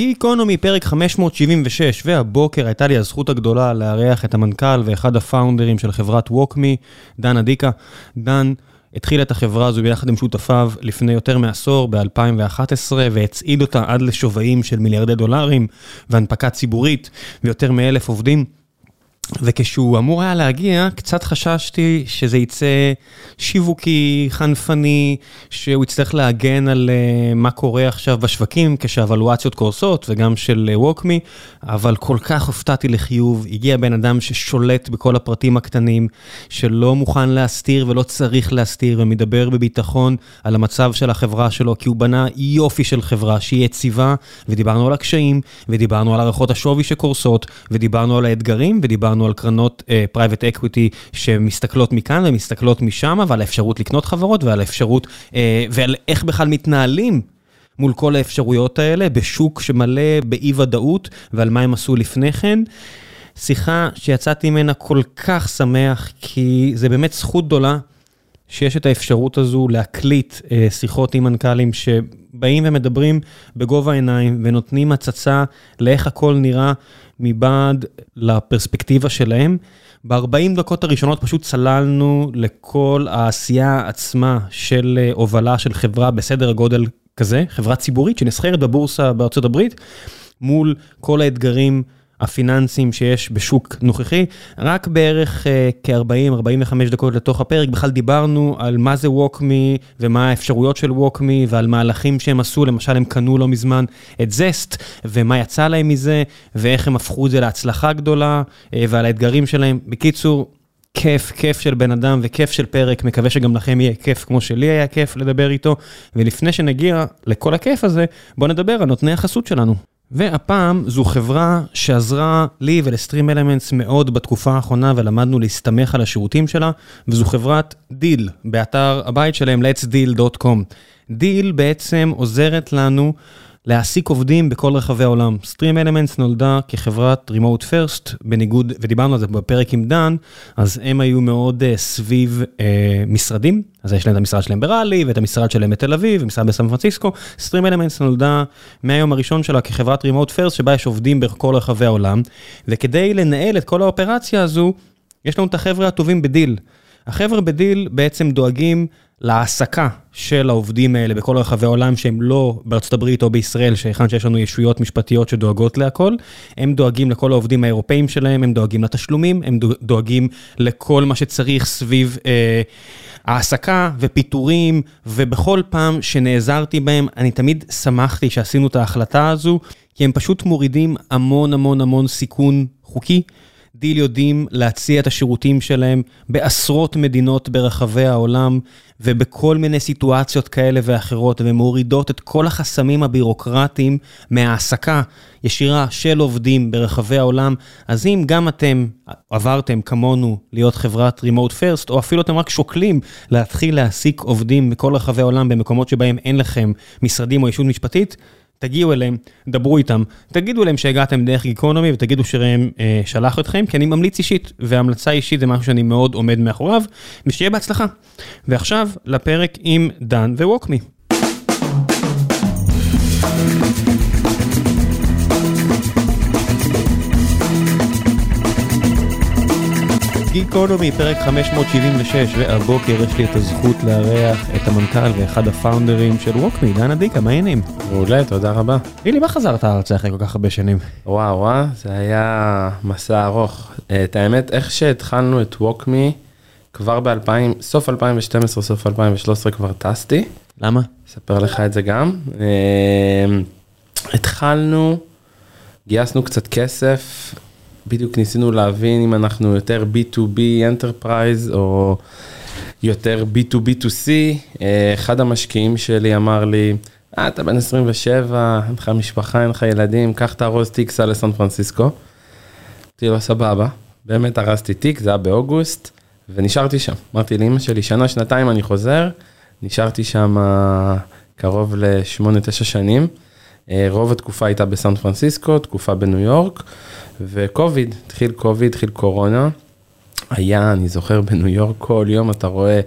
גיקונומי, פרק 576, והבוקר הייתה לי הזכות הגדולה לארח את המנכ"ל ואחד הפאונדרים של חברת ווקמי, דן אדיקה. דן התחיל את החברה הזו ביחד עם שותפיו לפני יותר מעשור, ב-2011, והצעיד אותה עד לשווים של מיליארדי דולרים, והנפקה ציבורית, ויותר מאלף עובדים. וכשהוא אמור היה להגיע, קצת חששתי שזה יצא שיווקי, חנפני, שהוא יצטרך להגן על uh, מה קורה עכשיו בשווקים כשהוולואציות קורסות, וגם של WalkMe, uh, אבל כל כך הופתעתי לחיוב. הגיע בן אדם ששולט בכל הפרטים הקטנים, שלא מוכן להסתיר ולא צריך להסתיר, ומדבר בביטחון על המצב של החברה שלו, כי הוא בנה יופי של חברה שהיא יציבה, ודיברנו על הקשיים, ודיברנו על הערכות השווי שקורסות, ודיברנו על האתגרים, ודיברנו דיברנו על קרנות private uh, equity שמסתכלות מכאן ומסתכלות משם, ועל האפשרות לקנות חברות ועל האפשרות, uh, ועל איך בכלל מתנהלים מול כל האפשרויות האלה בשוק שמלא באי ודאות, ועל מה הם עשו לפני כן. שיחה שיצאתי ממנה כל כך שמח, כי זה באמת זכות גדולה שיש את האפשרות הזו להקליט uh, שיחות עם מנכ"לים שבאים ומדברים בגובה העיניים ונותנים הצצה לאיך הכל נראה מבעד לפרספקטיבה שלהם. ב-40 דקות הראשונות פשוט צללנו לכל העשייה עצמה של אה, הובלה של חברה בסדר הגודל כזה, חברה ציבורית שנסחרת בבורסה בארצות הברית, מול כל האתגרים. הפיננסיים שיש בשוק נוכחי, רק בערך uh, כ-40-45 דקות לתוך הפרק בכלל דיברנו על מה זה ווקמי ומה האפשרויות של ווקמי ועל מהלכים שהם עשו, למשל הם קנו לא מזמן את זסט ומה יצא להם מזה ואיך הם הפכו את זה להצלחה גדולה uh, ועל האתגרים שלהם. בקיצור, כיף, כיף של בן אדם וכיף של פרק, מקווה שגם לכם יהיה כיף כמו שלי היה כיף לדבר איתו. ולפני שנגיע לכל הכיף הזה, בואו נדבר על נותני החסות שלנו. והפעם זו חברה שעזרה לי ול Stream Elements מאוד בתקופה האחרונה ולמדנו להסתמך על השירותים שלה, וזו חברת Deel, באתר הבית שלהם letsdeal.com. Deel בעצם עוזרת לנו להעסיק עובדים בכל רחבי העולם. Stream Elements נולדה כחברת Remote First, בניגוד, ודיברנו על זה בפרק עם דן, אז הם היו מאוד uh, סביב uh, משרדים, אז יש להם את המשרד שלהם בראלי, ואת המשרד שלהם בתל אביב, ומשרד בסן פרנסיסקו. סטרים אלמנטס נולדה מהיום הראשון שלה כחברת Remote First, שבה יש עובדים בכל רחבי העולם, וכדי לנהל את כל האופרציה הזו, יש לנו את החבר'ה הטובים בדיל. החבר'ה בדיל בעצם דואגים להעסקה של העובדים האלה בכל רחבי העולם שהם לא בארצות הברית או בישראל, שהיכן שיש לנו ישויות משפטיות שדואגות להכל, הם דואגים לכל העובדים האירופאים שלהם, הם דואגים לתשלומים, הם דואגים לכל מה שצריך סביב אה, העסקה ופיטורים, ובכל פעם שנעזרתי בהם, אני תמיד שמחתי שעשינו את ההחלטה הזו, כי הם פשוט מורידים המון המון המון סיכון חוקי. דיל יודעים להציע את השירותים שלהם בעשרות מדינות ברחבי העולם ובכל מיני סיטואציות כאלה ואחרות, ומורידות את כל החסמים הבירוקרטיים מהעסקה ישירה של עובדים ברחבי העולם. אז אם גם אתם עברתם כמונו להיות חברת Remote First, או אפילו אתם רק שוקלים להתחיל להעסיק עובדים בכל רחבי העולם במקומות שבהם אין לכם משרדים או ישות משפטית, תגיעו אליהם, דברו איתם, תגידו להם שהגעתם דרך גיקונומי ותגידו שראם אה, שלח אתכם, כי אני ממליץ אישית, והמלצה אישית זה משהו שאני מאוד עומד מאחוריו, ושיהיה בהצלחה. ועכשיו לפרק עם דן וווקמי. גיקונומי, פרק 576, והבוקר יש לי את הזכות לארח את המנכ"ל ואחד הפאונדרים של ווקמי, דן אדיקה, מה העניינים? מעולה, תודה רבה. תגיד לי, מה חזרת ארצה אחרי כל כך הרבה שנים? וואו, וואו, זה היה מסע ארוך. את האמת, איך שהתחלנו את ווקמי, כבר ב-2000, סוף 2012, סוף 2013 כבר טסתי. למה? אספר לך את זה גם. אמ, התחלנו, גייסנו קצת כסף. בדיוק ניסינו להבין אם אנחנו יותר B2B Enterprise או יותר B2B2C. אחד המשקיעים שלי אמר לי, אה, אתה בן 27, אין לך משפחה, אין לך ילדים, קח תארוז תיק, סע לסן פרנסיסקו. אמרתי לו, סבבה, באמת ארזתי תיק, זה היה באוגוסט, ונשארתי שם. אמרתי לאמא שלי, שנה, שנתיים אני חוזר, נשארתי שם קרוב ל-8-9 שנים. רוב התקופה הייתה בסן פרנסיסקו, תקופה בניו יורק. וקוביד, התחיל קוביד, התחיל קורונה. היה, אני זוכר, בניו יורק כל יום אתה רואה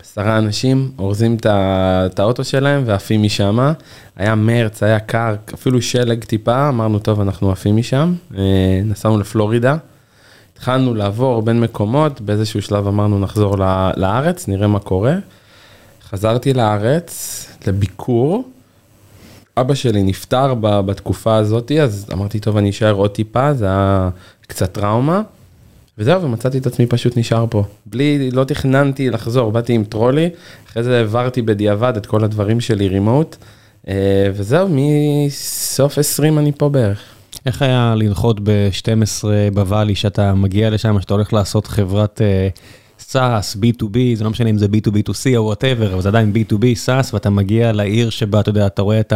עשרה אנשים אורזים את האוטו שלהם ועפים משם. היה מרץ, היה קר, אפילו שלג טיפה, אמרנו, טוב, אנחנו עפים משם. אה, נסענו לפלורידה. התחלנו לעבור בין מקומות, באיזשהו שלב אמרנו נחזור לארץ, נראה מה קורה. חזרתי לארץ לביקור. אבא שלי נפטר בתקופה הזאת, אז אמרתי, טוב, אני אשאר עוד טיפה, זה היה קצת טראומה. וזהו, ומצאתי את עצמי פשוט נשאר פה. בלי, לא תכננתי לחזור, באתי עם טרולי, אחרי זה העברתי בדיעבד את כל הדברים שלי רימוט, אה, וזהו, מסוף 20 אני פה בערך. איך היה לנחות ב-12 ב Valley, שאתה מגיע לשם, שאתה הולך לעשות חברת SaaS, B2B, זה לא משנה אם זה B2B2C או whatever, אבל זה עדיין B2B, SaaS, ואתה מגיע לעיר שבה, אתה יודע, אתה רואה את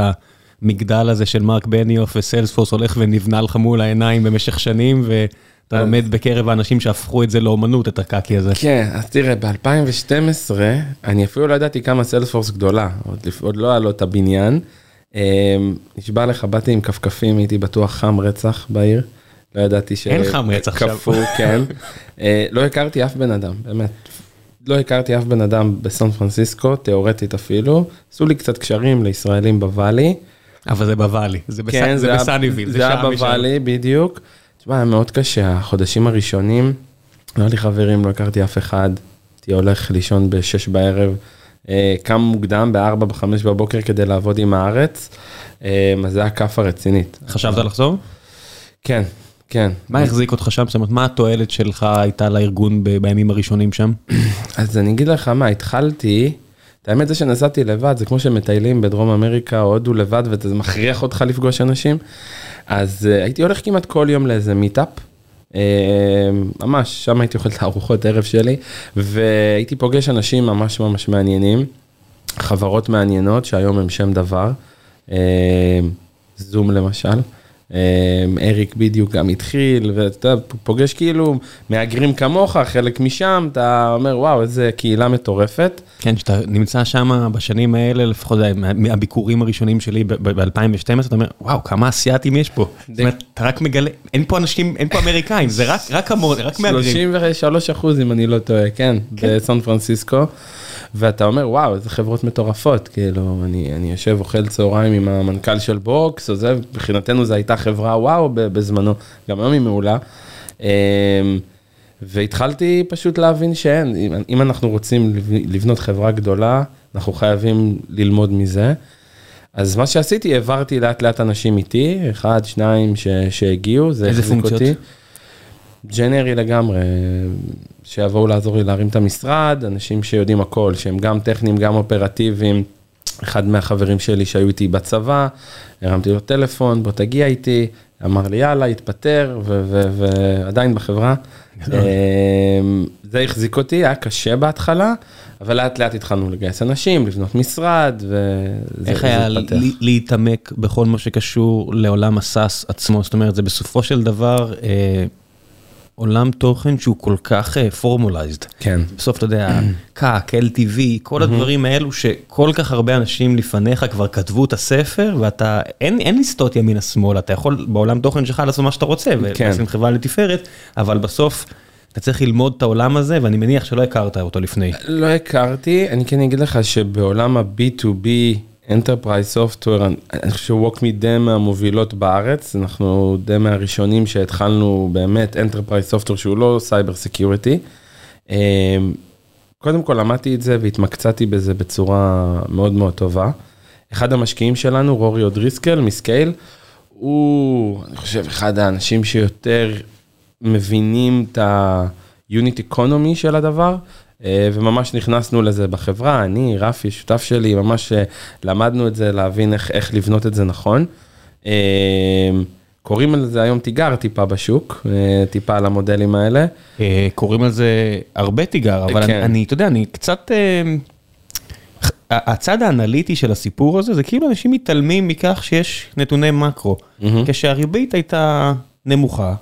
המגדל הזה של מרק בניוף ו Salesforce הולך ונבנה לך מול העיניים במשך שנים, ואתה עומד בקרב האנשים שהפכו את זה לאומנות, את הקקי הזה. כן, אז תראה, ב-2012, אני אפילו לא ידעתי כמה Salesforce גדולה, עוד, עוד לא היה לו את הבניין. אה, נשבע לך, באתי עם כפכפים, הייתי בטוח חם רצח בעיר. לא ידעתי ש... אין חם רצח שם. קפוא, כן. אה, לא הכרתי אף בן אדם, באמת. לא הכרתי אף בן אדם בסן פרנסיסקו, תיאורטית אפילו. עשו לי קצת קשרים לישראלים בוואלי. אבל זה בוואלי, זה בס- כן, זה היה- בסאניוויל, זה זה שם משם. בוואלי, בדיוק. תשמע, היה מאוד קשה, החודשים הראשונים, לא היה לי חברים, לא הכרתי אף אחד. הייתי הולך לישון ב-6 בערב, אה, קם מוקדם ב-4, ב-5 בבוקר כדי לעבוד עם הארץ, אה, אז זה היה כאפה רצינית. חשבת לחזור? כן, כן. מה החזיק אותך שם? זאת אומרת, מה התועלת שלך הייתה לארגון בימים הראשונים שם? אז אני אגיד לך מה, התחלתי, את האמת זה שנסעתי לבד, זה כמו שמטיילים בדרום אמריקה או הודו לבד וזה מכריח אותך לפגוש אנשים. אז uh, הייתי הולך כמעט כל יום לאיזה מיטאפ. Uh, ממש, שם הייתי אוכל את הארוחות ערב שלי, והייתי פוגש אנשים ממש ממש מעניינים, חברות מעניינות שהיום הם שם דבר, uh, זום למשל. אמ, אריק בדיוק גם התחיל, ואתה יודע, פוגש כאילו מהגרים כמוך, חלק משם, אתה אומר, וואו, איזה קהילה מטורפת. כן, כשאתה נמצא שם בשנים האלה, לפחות מהביקורים הראשונים שלי ב-2012, אתה אומר, וואו, כמה אסיאתים יש פה. זאת אומרת, אתה רק מגלה, אין פה אנשים, אין פה אמריקאים, זה רק, רק המון, רק מהגרים. 33 אחוז אם אני לא טועה, כן, בסן פרנסיסקו. ואתה אומר, וואו, איזה חברות מטורפות, כאילו, אני, אני יושב אוכל צהריים עם המנכ"ל של בוקס, או זה, מבחינתנו זו הייתה חברה וואו בזמנו, גם היום היא מעולה. אמ, והתחלתי פשוט להבין שאין, אם, אם אנחנו רוצים לב- לבנות חברה גדולה, אנחנו חייבים ללמוד מזה. אז מה שעשיתי, העברתי לאט לאט אנשים איתי, אחד, שניים ש, שהגיעו, זה איזה החזיק פונקציות? אותי. ג'נרי לגמרי, שיבואו לעזור לי להרים את המשרד, אנשים שיודעים הכל, שהם גם טכניים, גם אופרטיביים. אחד מהחברים שלי שהיו איתי בצבא, הרמתי לו טלפון, בוא תגיע איתי, אמר לי יאללה, התפטר, ועדיין בחברה. אמ, זה החזיק אותי, היה קשה בהתחלה, אבל לאט לאט התחלנו לגייס אנשים, לבנות משרד, וזה איך זה היה התפתח. להתעמק בכל מה שקשור לעולם הסאס עצמו? זאת אומרת, זה בסופו של דבר אה, עולם תוכן שהוא כל כך formulized. כן. בסוף אתה יודע, CAC, LTV, כל הדברים האלו שכל כך הרבה אנשים לפניך כבר כתבו את הספר, ואתה, אין, אין לסטות ימינה שמאלה, אתה יכול בעולם תוכן שלך לעשות מה שאתה רוצה, כן. ולעשות חברה לתפארת, אבל בסוף אתה צריך ללמוד את העולם הזה, ואני מניח שלא הכרת אותו לפני. לא הכרתי, אני כן אגיד לך שבעולם ה-B2B, Enterprise Software, אני חושב ש WalkMe די מהמובילות בארץ, אנחנו די מהראשונים שהתחלנו באמת Enterprise Software שהוא לא cyber security. קודם כל למדתי את זה והתמקצעתי בזה בצורה מאוד מאוד טובה. אחד המשקיעים שלנו, רורי אודריסקל מסקייל, הוא, אני חושב, אחד האנשים שיותר מבינים את ה-unit economy של הדבר, וממש נכנסנו לזה בחברה, אני, רפי, שותף שלי, ממש אה, למדנו את זה, להבין איך, איך לבנות את זה נכון. אה, קוראים לזה היום תיגר טיפה בשוק, אה, טיפה על המודלים האלה. אה, קוראים על זה הרבה תיגר, אבל כן. אני, אני, אתה יודע, אני קצת... אה, הצד האנליטי של הסיפור הזה, זה כאילו אנשים מתעלמים מכך שיש נתוני מקרו. מהמם. כשהריבית הייתה נמוכה,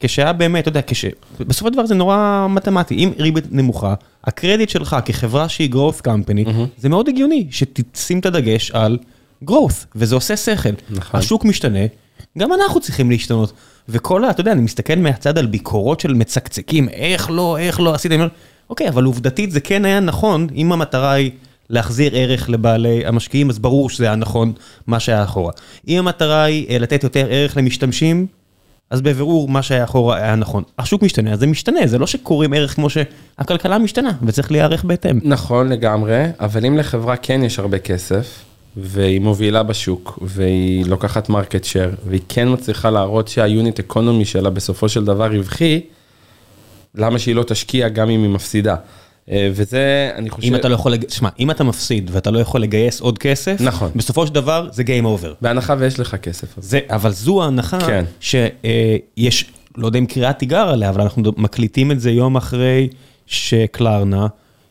כשהיה באמת, אתה יודע, כש... בסופו של דבר זה נורא מתמטי, אם ריבית נמוכה, הקרדיט שלך כחברה שהיא growth company, זה מאוד הגיוני שתשים את הדגש על growth, וזה עושה שכל. נכון. השוק משתנה, גם אנחנו צריכים להשתנות. וכל ה... אתה יודע, אני מסתכל מהצד על ביקורות של מצקצקים, איך לא, איך לא עשית, אני אומר, אוקיי, אבל עובדתית זה כן היה נכון, אם המטרה היא להחזיר ערך לבעלי המשקיעים, אז ברור שזה היה נכון מה שהיה אחורה. אם המטרה היא אה, לתת יותר ערך למשתמשים, אז בבירור מה שהיה אחורה היה נכון. השוק משתנה, אז זה משתנה, זה לא שקוראים ערך כמו שהכלכלה משתנה, וצריך להיערך בהתאם. נכון לגמרי, אבל אם לחברה כן יש הרבה כסף, והיא מובילה בשוק, והיא לוקחת market share, והיא כן מצליחה להראות שה unit economy שלה בסופו של דבר רווחי, למה שהיא לא תשקיע גם אם היא מפסידה? אה, וזה, אני חושב... אם אתה לא יכול. שמע, אם אתה מפסיד ואתה לא יכול לגייס עוד כסף, נכון. בסופו של דבר זה Game Over. בהנחה ויש לך כסף. זה, אבל זו ההנחה כן. שיש, לא יודע אם קריאת תיגר עליה, אבל אנחנו מקליטים את זה יום אחרי ש Klarna,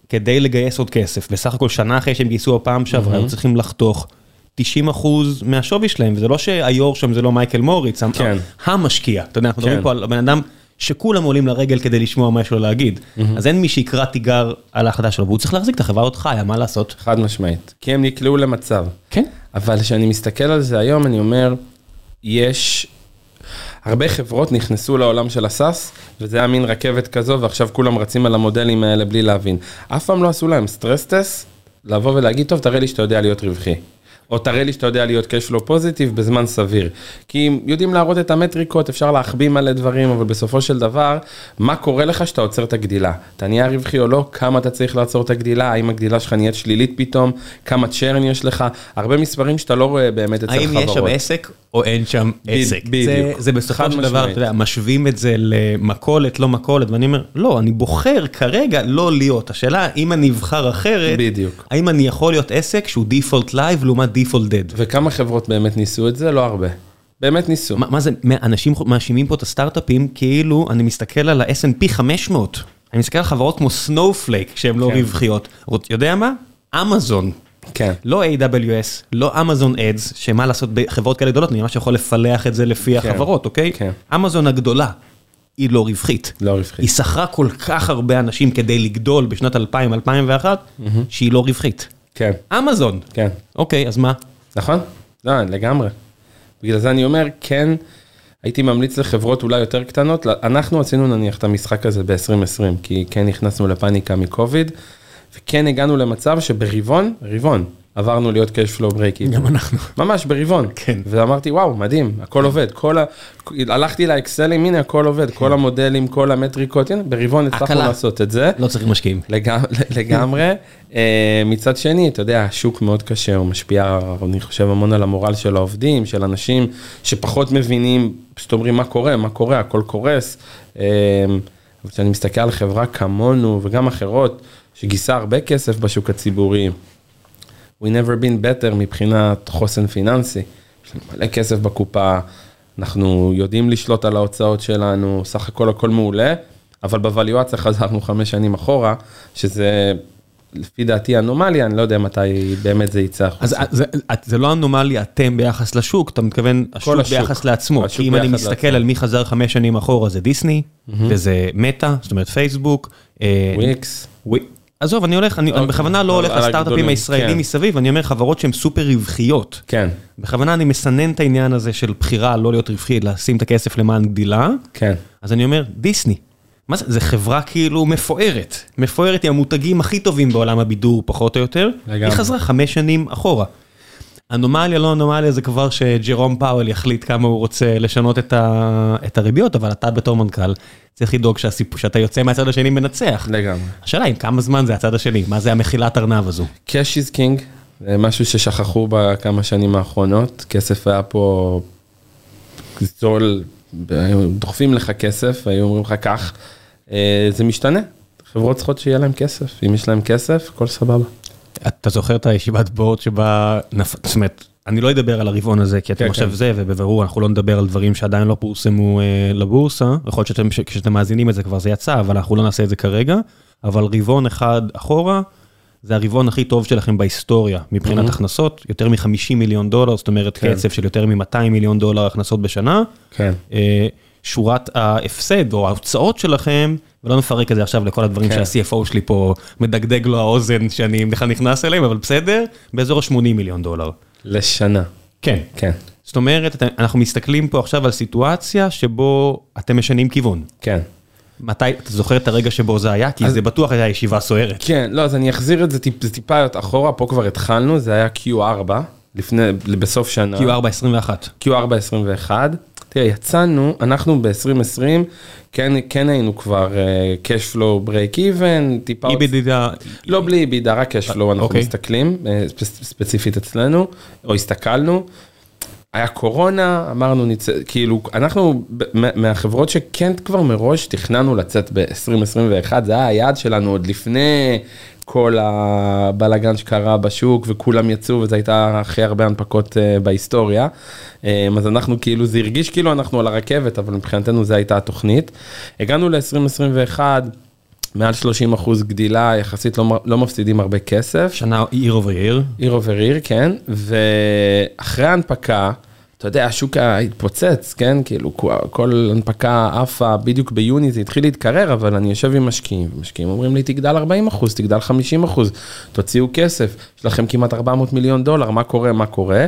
כדי לגייס עוד כסף. בסך הכל שנה אחרי שהם גייסו הפעם שעברה, היו צריכים לחתוך 90 אחוז מהשווי שלהם, וזה לא שהיו"ר שם זה לא מייקל מוריץ, כן. המשקיע. אתה יודע, אנחנו כן. מדברים פה על בן אדם שכולם עולים לרגל כדי לשמוע מה יש לו להגיד. אז אין מי שיקרא תיגר על ההחלטה שלו, והוא צריך להחזיק את החברה עוד חיה, מה לעשות? חד משמעית. כי הם נקלעו למצב. כן. אבל כשאני מסתכל על זה היום, אני אומר, יש... הרבה חברות נכנסו לעולם של הסאס, וזה היה מין רכבת כזו, ועכשיו כולם רצים על המודלים האלה בלי להבין. אף פעם לא עשו להם סטרס טסט, לבוא ולהגיד, טוב, תראה לי שאתה יודע להיות רווחי. או תראה לי שאתה יודע להיות cashflow פוזיטיב בזמן סביר. כי אם יודעים להראות את המטריקות, אפשר להחביא מלא דברים, אבל בסופו של דבר, מה קורה לך שאתה עוצר את הגדילה? אתה נהיה רווחי או לא? כמה אתה צריך לעצור את הגדילה? האם הגדילה שלך נהיית שלילית פתאום? כמה צ'רן יש לך? הרבה מספרים שאתה לא רואה באמת אצל חברות. האם יש שם עסק או אין שם עסק? בדיוק. זה, זה בסופו של דבר. אתה יודע, משווים את זה למכולת, לא מכולת, ואני אומר, לא, אני בוחר כרגע לא להיות. השאלה, אם אני אבחר אחרת, בדיוק. האם אני יכול להיות עסק שהוא default alive לעומת default dead? וכמה חברות באמת ניסו את זה? לא הרבה. באמת ניסו. מה, מה זה, אנשים מאשימים פה את הסטארט-אפים כאילו אני מסתכל על ה-S&P 500, אני מסתכל על חברות כמו Snowflake שהן לא כן. רווחיות. רוצ- יודע מה? אמזון. כן. לא AWS, לא אמזון אדס, שמה לעשות בחברות כאלה גדולות, אני ממש יכול לפלח את זה לפי כן, החברות, אוקיי? כן. אמזון הגדולה, היא לא רווחית. לא רווחי. היא שכרה כל כך הרבה אנשים כדי לגדול בשנת 2000-2001, שהיא לא רווחית. כן, אמזון. כן. אוקיי, אז מה? נכון? לא, לגמרי. בגלל זה אני אומר, כן, הייתי ממליץ לחברות אולי יותר קטנות, אנחנו עשינו נניח את המשחק הזה ב-2020, כי כן נכנסנו לפאניקה מקוביד, וכן הגענו למצב שברבעון, רבעון, עברנו להיות cash flow break even. גם אנחנו. ממש ברבעון. כן. ואמרתי, וואו, מדהים, הכל עובד. כל ה... הלכתי לאקסלים, הנה הכל עובד, כל המודלים, כל המטריקות, הנה, ברבעון הצלחנו. לעשות את זה. לא צריך משקיעים. לגמרי, לגמרי. אה, מצד שני, אתה יודע, השוק מאוד קשה, הוא משפיע, אני חושב, המון על המורל של העובדים, של אנשים שפחות מבינים, פשוט אומרים מה קורה, מה קורה, הכל קורס. אה, אבל כשאני מסתכל על חברה כמונו וגם אחרות, שגייסה הרבה כסף בשוק הציבורי, we never been better מבחינת חוסן פיננסי. יש לנו מלא כסף בקופה, אנחנו יודעים לשלוט על ההוצאות שלנו, סך הכל הכל מעולה, אבל בווליואציה חזרנו חמש שנים אחורה, שזה לפי דעתי אנומליה, אני לא יודע מתי באמת זה יצא החוצה. אז זה, זה לא אנומליה אתם ביחס לשוק, אתה מתכוון השוק, השוק. ביחס לעצמו. השוק כי אם אני מסתכל לעצמו. על מי חזר חמש שנים אחורה זה דיסני, וזה Meta, זאת אומרת פייסבוק. אה, וויקס, ווי- עזוב, אני הולך, אני, אני אוקיי, בכוונה לא הולך לסטארט-אפים הגדולים, הישראלים כן. מסביב, אני אומר חברות שהן סופר רווחיות. כן, בכוונה אני מסנן את העניין הזה של בחירה לא להיות רווחי, לשים את הכסף למען גדילה, כן, אז אני אומר, דיסני. מה זה? זה חברה כאילו מפוארת. מפוארת היא המותגים הכי טובים בעולם הבידור, פחות או יותר. לגמרי. היא חזרה חמש שנים אחורה. אנומליה, לא אנומליה, זה כבר שג'רום פאוול יחליט כמה הוא רוצה לשנות את, ה... את הריביות, אבל אתה בתור מנכ"ל צריך לדאוג שהסיפור, שאתה יוצא מהצד השני מנצח. לגמרי. השאלה היא כמה זמן זה הצד השני, מה זה המחילת ארנב הזו. cash is king, זה משהו ששכחו בכמה שנים האחרונות, כסף היה פה זול, היו דוחפים לך כסף, היו אומרים לך קח, אה, זה משתנה, חברות צריכות שיהיה להם כסף, אם יש להם כסף, הכל סבבה. אתה זוכר את הישיבת בורד שבה, נפ... זאת אומרת, אני לא אדבר על הרבעון הזה, כי אתם כן, עכשיו כן. זה, ובבירור אנחנו לא נדבר על דברים שעדיין לא פורסמו אה, לבורסה, יכול להיות שאתם, כשאתם מאזינים את זה כבר זה יצא, אבל אנחנו לא נעשה את זה כרגע, אבל רבעון אחד אחורה, זה הרבעון הכי טוב שלכם בהיסטוריה, מבחינת Mhm. הכנסות, יותר מ-50 מיליון דולר, זאת אומרת כן. קצב של יותר מ-200 מיליון דולר הכנסות בשנה. כן. אה, שורת ההפסד או ההוצאות שלכם, ולא נפרק את זה עכשיו לכל הדברים כן. שה-CFO שלי פה מדגדג לו האוזן שאני בכלל נכנס אליהם, אבל בסדר, באזור ה-80 מיליון דולר. לשנה, כן. כן, זאת אומרת, אנחנו מסתכלים פה עכשיו על סיטואציה שבו אתם משנים כיוון. כן. מתי, אתה זוכר את הרגע שבו זה היה? כי זה בטוח הייתה ישיבה סוערת. כן, לא, אז אני אחזיר את זה טיפ, זה טיפה אחורה, פה כבר התחלנו, זה היה Q4, לפני, בסוף שנה. Q4 21. Q4 21. תראה, יצאנו, אנחנו ב-2020, כן, כן היינו כבר uh, cash flow break even, טיפה... איבידידה... לא בלי איבידה, רק cash flow אנחנו אוקיי. מסתכלים, ספ- ספציפית אצלנו, או הסתכלנו. היה קורונה, אמרנו נצא, כאילו, אנחנו מהחברות שכן כבר מראש תכננו לצאת ב-2021, זה היה היעד שלנו עוד לפני כל הבלאגן שקרה בשוק וכולם יצאו וזה הייתה הכי הרבה הנפקות אה, בהיסטוריה. אה, אז אנחנו כאילו, זה הרגיש כאילו אנחנו על הרכבת, אבל מבחינתנו זו הייתה התוכנית. הגענו ל-2021, מעל 30 אחוז גדילה, יחסית לא, לא מפסידים הרבה כסף. שנה year over year. year over year, כן, ואחרי ההנפקה, אתה יודע, השוק התפוצץ, כן, כאילו כל- הנפקה עפה, בדיוק ביוני זה התחיל להתקרר, אבל אני יושב עם משקיעים, משקיעים אומרים לי, תגדל 40 אחוז, תגדל 50 אחוז, תוציאו כסף, יש לכם כמעט 400 מיליון דולר, מה קורה, מה קורה.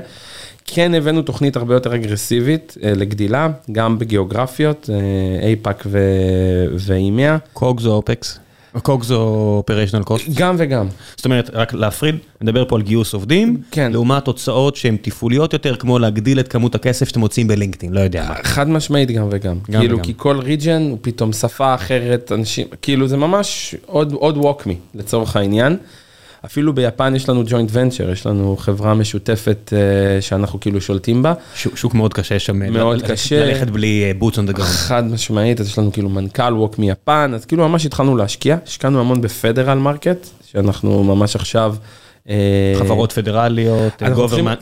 כן הבאנו תוכנית הרבה יותר אגרסיבית אה, לגדילה, גם בגיאוגרפיות, אה, APAC ו EMEA, COGS או OpEx? COGS או operational cost? גם וגם. זאת אומרת, רק להפריד, נדבר פה על גיוס עובדים, כן. לעומת הוצאות שהן תפעוליות יותר, כמו להגדיל את כמות הכסף שאתם מוציאים בלינקדאין, לא יודע מה. חד משמעית גם וגם. גם כאילו, וגם. כי כל region הוא פתאום שפה אחרת, אנשים, כאילו זה ממש עוד, עוד WalkMe לצורך העניין. אפילו ביפן יש לנו joint venture, יש לנו חברה משותפת אה, שאנחנו כאילו שולטים בה. שוק- שוק מאוד קשה שם, מאוד ללכת- קשה. ללכת בלי אה, boots on the ground. חד משמעית, אז יש לנו כאילו מנכ"ל WalkMe יפן, אז כאילו ממש התחלנו להשקיע, השקענו המון ב federal market, שאנחנו ממש עכשיו... אה, חברות פדרליות,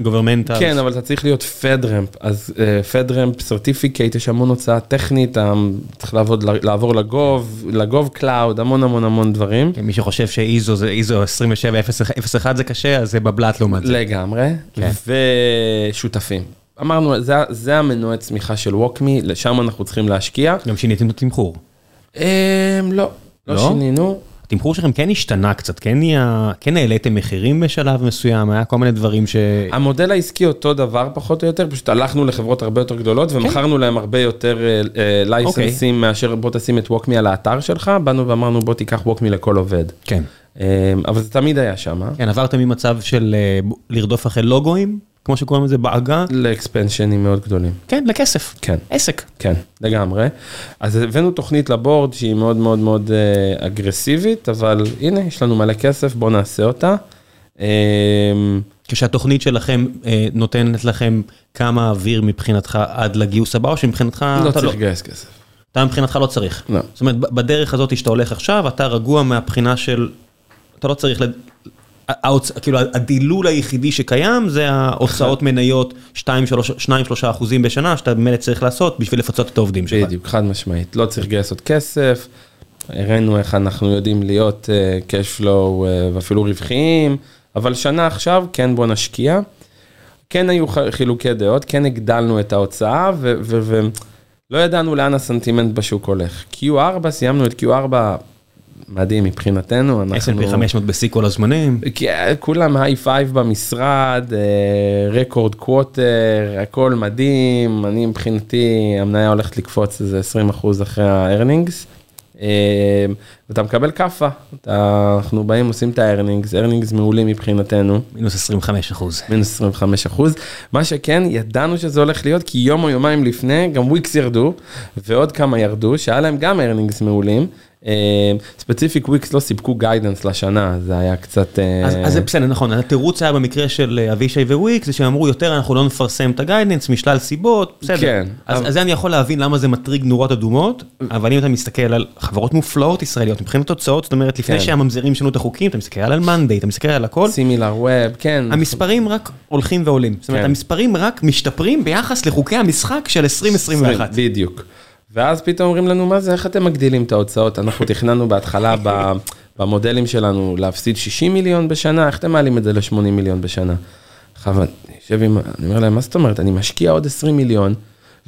governmental. כן, אבל אתה צריך להיות FedRAMP, אז FedRAMP certificate, יש המון הוצאה טכנית, אתה צריך לעבוד, לעבור לגוב, לגוב קלאוד, המון המון המון דברים. מי שחושב שאיזו זה איזו 2701 זה קשה, אז זה בבל"ת לעומת זה. לגמרי, כן. ושותפים. אמרנו, זה, זה המנועי צמיחה של WalkMe, לשם אנחנו צריכים להשקיע. גם שיניתם את התמחור. לא, לא לא? שינינו. התמחור שלכם כן השתנה קצת, כן נהיה, כן העליתם מחירים בשלב מסוים, היה כל מיני דברים ש... המודל העסקי אותו דבר פחות או יותר, פשוט הלכנו לחברות הרבה יותר גדולות ומכרנו להם הרבה יותר לייסנסים מאשר בוא תשים את ווקמי על האתר שלך, באנו ואמרנו בוא תיקח ווקמי לכל עובד. כן. אמ, אבל זה תמיד היה שם, כן, עברתם ממצב של אה, לרדוף אחרי לוגויים, כמו שקוראים לזה בעגה, לאקספנשנים מאוד גדולים. כן, לכסף. כן. עסק. כן, לגמרי. אז הבאנו תוכנית לבורד שהיא מאוד מאוד מאוד אה, אגרסיבית, אבל הנה, יש לנו מלא כסף, בואו נעשה אותה. אמ, כשהתוכנית שלכם אה, נותנת לכם כמה אוויר מבחינתך עד לגיוס הבא, או שמבחינתך... לא אתה צריך לגייס כסף. אתה מבחינתך לא צריך. לא. זאת אומרת, בדרך הזאת שאתה הולך עכשיו, אתה רגוע מהבחינה של... אתה לא צריך... כאילו הדילול היחידי שקיים זה ההוצאות מניות 2-3 אחוזים בשנה שאתה באמת צריך לעשות בשביל לפצות את העובדים שלך. בדיוק, חד משמעית. לא צריך לגייס עוד כסף. הראינו איך אנחנו יודעים להיות uh, cash flow uh, ואפילו רווחיים, אבל שנה עכשיו, כן בוא נשקיע. כן היו חילוקי דעות, כן הגדלנו את ההוצאה ולא ידענו לאן הסנטימנט בשוק הולך. Q4, סיימנו את Q4 מדהים מבחינתנו. אנחנו- S&P 500 בשיא כל הזמנים. כן, כולם high five במשרד, אה, record quarter, הכל מדהים, אני מבחינתי המניה הולכת לקפוץ איזה 20% אחרי ה earnings. אה, ואתה מקבל כאפה, אנחנו באים עושים את ה earnings, earnings מעולים מבחינתנו, מינוס 25 אחוז. מינוס 25 אחוז. מה שכן, ידענו שזה הולך להיות, כי יום או יומיים לפני, גם וויקס ירדו, ועוד כמה ירדו, שהיה להם גם earnings מעולים. specific וויקס לא סיפקו guidance לשנה, זה היה קצת... אה, אז זה בסדר, נכון, התירוץ היה במקרה של אה, אבישי וויק, זה שהם אמרו יותר אנחנו לא נפרסם את הגיידנס משלל סיבות, בסדר. כן, אז זה אני יכול להבין למה זה מטריג נורות אדומות, אבל אם אתה מסתכל על חברות מופלאות ישראליות, מבחינת תוצאות, זאת אומרת, לפני כן. שהממזרים שינו את החוקים, אתה מסתכל על מאנדיי, אתה מסתכל על הכל, סימילר ווב, כן. המספרים רק הולכים ועולים. זאת אומרת, כן. המספרים רק משתפרים ביחס לחוקי המשחק של 2021. בדיוק. ואז פתאום אומרים לנו, מה זה, איך אתם מגדילים את ההוצאות? אנחנו תכננו בהתחלה במודלים שלנו להפסיד 60 מיליון בשנה, איך אתם מעלים את זה ל-80 מיליון בשנה? עכשיו, אני יושב עם, אני אומר להם, מה זאת אומרת, אני משקיע עוד 20 מיליון,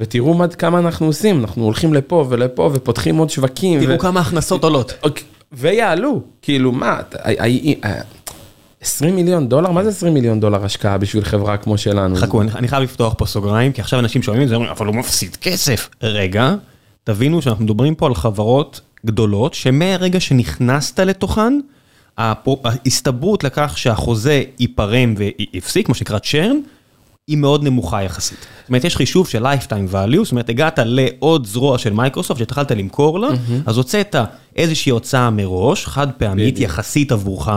ותראו מה, כמה אנחנו עושים, אנחנו הולכים לפה ולפה ופותחים עוד שווקים. תראו ו- כמה הכנסות עולות. אוקיי, ויעלו, כאילו מה, אתה- ה- ה- ה- 20 מיליון דולר? מה זה 20 מיליון דולר השקעה בשביל חברה כמו שלנו? חכו, אני אני חייב לפתוח פה סוגריים, כי עכשיו אנשים שומעים את זה, אומרים, אבל הוא מפסיד כסף. רגע, תבינו שאנחנו מדברים פה על חברות גדולות, שמהרגע שנכנסת לתוכן, ההסתברות לכך שהחוזה ייפרם ויפסיק, מה שנקרא צ'רן, היא מאוד נמוכה יחסית. זאת אומרת, יש חישוב של lifetime value, זאת אומרת, הגעת לעוד זרוע של מייקרוסופט שהתחלת למכור לה, אז הוצאת איזושהי הוצאה מראש, חד פעמית, יחסית עבורך,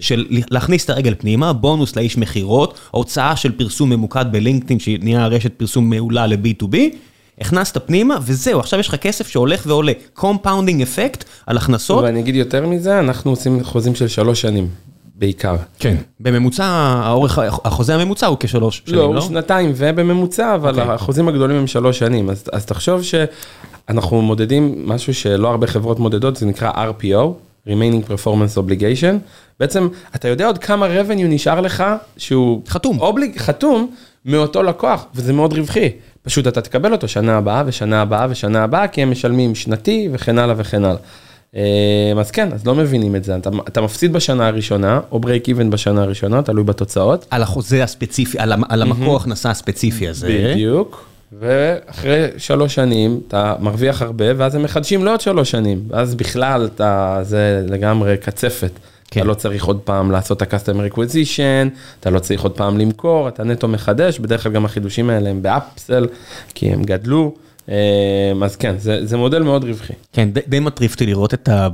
של להכניס את הרגל פנימה, בונוס לאיש מכירות, הוצאה של פרסום ממוקד בלינקדאין, שנהיה רשת פרסום מעולה ל-B2B, הכנסת פנימה, וזהו, עכשיו יש לך כסף שהולך ועולה. Compounding effect על הכנסות. ואני אגיד יותר מזה, אנחנו עושים חוזים של שלוש שנים. בעיקר. כן. בממוצע, האורך, החוזה הממוצע הוא כשלוש שנים, לא? לא, הוא שנתיים ובממוצע, אבל okay. החוזים הגדולים הם שלוש שנים. אז, אז תחשוב שאנחנו מודדים משהו שלא הרבה חברות מודדות, זה נקרא RPO, Remaining Performance Obligation. בעצם, אתה יודע עוד כמה revenue נשאר לך, שהוא... חתום. Oblig, חתום מאותו לקוח, וזה מאוד רווחי. פשוט אתה תקבל אותו שנה הבאה ושנה הבאה ושנה הבאה, כי הם משלמים שנתי וכן הלאה וכן הלאה. אה, אז כן, אז לא מבינים את זה, אתה, אתה מפסיד בשנה הראשונה, או ברייק איבן בשנה הראשונה, תלוי בתוצאות. על החוזה הספציפי, על, על המקור הכנסה הספציפי הזה. בדיוק, ואחרי שלוש שנים אתה מרוויח הרבה, ואז הם מחדשים לעוד שלוש שנים, ואז בכלל אתה, זה לגמרי קצפת. כן. אתה לא צריך עוד פעם לעשות את ה-customer requisition, אתה לא צריך עוד פעם למכור, אתה נטו מחדש, בדרך כלל גם החידושים האלה הם באפסל, כי הם גדלו. אמ, אז כן, זה, זה מודל מאוד רווחי. כן, די, די מטריף אותי לראות את ה...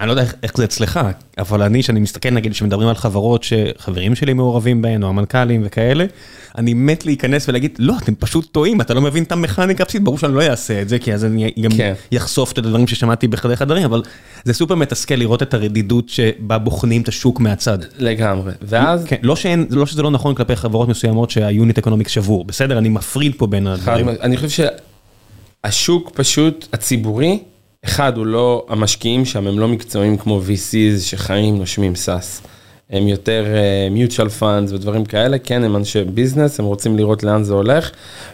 אני לא יודע איך, זה אצלך, אבל אני, שאני מסתכל נגיד, שמדברים על חברות שחברים שלי מעורבים בהן, או המנכ"לים וכאלה, אני מת להיכנס ולהגיד, לא, אתם פשוט טועים, אתה לא מבין את המכניקה הפסיד, ברור שאני לא אעשה את זה, כי אז אני גם כן. יחשוף את הדברים ששמעתי בחדרי חדרים, אבל זה סופר מתסכל לראות את הרדידות שבה בוחנים את השוק מהצד. לגמרי, ואז... כן, לא, שאין, לא שזה לא נכון כלפי חברות מסוימות שה unit economics שבור, בסדר, אני מפריד פה בין הדברים. אני חושב השוק פשוט הציבורי, אחד הוא לא, המשקיעים שם הם לא מקצועיים כמו VCs שחיים נושמים SaaS. הם יותר uh, mutual funds ודברים כאלה, כן, הם אנשי business, הם רוצים לראות לאן זה הולך,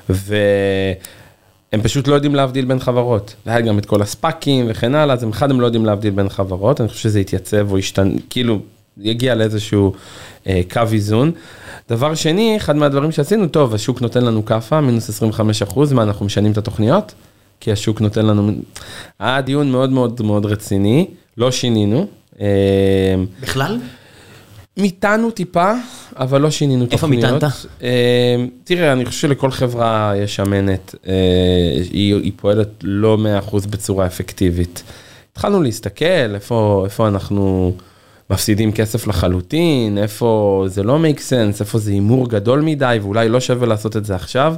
והם פשוט לא יודעים להבדיל בין חברות. והיה גם את כל הספאקים וכן הלאה, אז הם אחד, הם לא יודעים להבדיל בין חברות, אני חושב שזה יתייצב או ישתנה, כאילו, יגיע לאיזשהו uh, קו איזון. דבר שני, אחד מהדברים שעשינו, טוב, השוק נותן לנו כאפה, מינוס 25 אחוז, מה, אנחנו משנים את התוכניות? כי השוק נותן לנו... היה דיון מאוד מאוד מאוד רציני, לא שינינו. אה, בכלל? מיתנו טיפה, אבל לא שינינו איפה תוכניות. איפה מיתנת? אה, תראה, אני חושב שלכל חברה יש שמנת, אה, היא, היא פועלת לא 100% בצורה אפקטיבית. התחלנו להסתכל איפה, איפה אנחנו... מפסידים כסף לחלוטין, איפה זה לא make sense, איפה זה הימור גדול מדי ואולי לא שווה לעשות את זה עכשיו.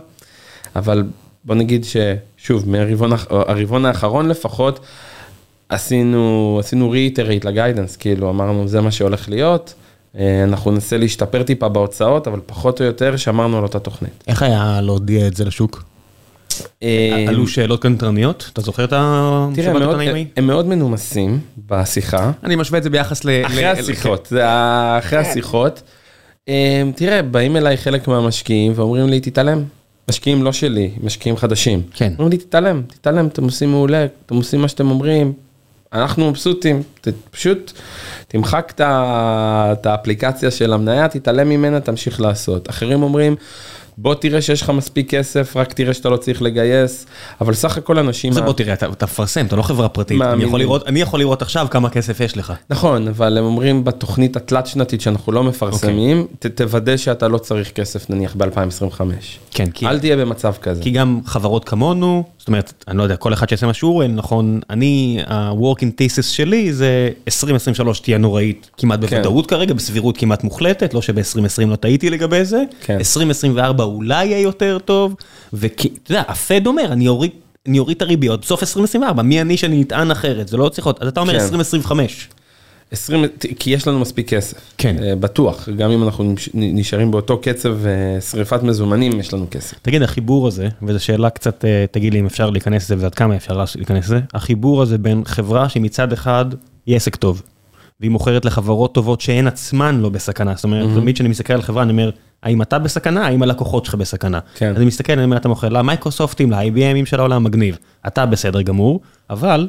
אבל בוא נגיד ששוב, מהרבעון האחרון לפחות, עשינו, עשינו reiterate ל guidance, כאילו אמרנו זה מה שהולך להיות. אה, אנחנו ננסה להשתפר טיפה בהוצאות, אבל פחות או יותר שמרנו על אותה תוכנית. איך היה להודיע את זה לשוק? אה, עלו שאלות קנטרניות? אתה זוכר את המסיבת עיתונאים ההיא? הם מאוד מנומסים בשיחה. אני משווה את זה ביחס ל... אחרי השיחות, זה אחרי השיחות. אה, תראה, באים אליי חלק מהמשקיעים ואומרים לי, תתעלם. משקיעים לא שלי, משקיעים חדשים. כן. אומרים לי, תתעלם, תתעלם, אתם עושים מעולה, אתם עושים מה שאתם אומרים, אנחנו מבסוטים, פשוט תמחק את האפליקציה של המניה, תתעלם ממנה, תמשיך לעשות. אחרים אומרים, בוא תראה שיש לך מספיק כסף, רק תראה שאתה לא צריך לגייס, אבל סך הכל אנשים... זה בוא תראה, אתה מפרסם, אתה לא חברה פרטית, אני יכול, לראות, אני יכול לראות עכשיו כמה כסף יש לך. נכון, אבל הם אומרים בתוכנית התלת שנתית שאנחנו לא מפרסמים, okay. אוקיי. תוודא שאתה לא צריך כסף נניח ב-2025. כן, כי... אל תהיה במצב כזה. כי גם חברות כמונו, זאת אומרת, אני לא יודע, כל אחד שיעשה מה שהוא רואה, נכון, אני, ה-working thesis שלי זה 2023 תהיה נוראית כמעט כן. בוודאות כרגע, בסבירות כמעט מוחלטת, לא שב-2020 לא טעיתי לגבי זה, כן. 2024 אולי יהיה יותר טוב, ואתה יודע, הפד אומר, אני אוריד, אני אוריד את הריביות בסוף 2024, מי אני שאני אטען אחרת, זה לא צריך להיות, אז אתה אומר כן. 2025. 20, כי יש לנו מספיק כסף, כן, uh, בטוח, גם אם אנחנו נשארים באותו קצב uh, שריפת מזומנים, יש לנו כסף. תגיד, החיבור הזה, וזו שאלה קצת, uh, תגיד לי אם אפשר להיכנס לזה ועד כמה אפשר להיכנס לזה, החיבור הזה בין חברה שמצד אחד היא עסק טוב, והיא מוכרת לחברות טובות שהן עצמן לא בסכנה, זאת אומרת, mm-hmm. תמיד כשאני מסתכל על חברה, אני אומר, האם אתה בסכנה, האם הלקוחות שלך בסכנה. כן. אז אני מסתכל, אני אומר, אתה מוכר למייקרוסופטים, ל-IBMים של העולם, מגניב. אתה בסדר גמור, אבל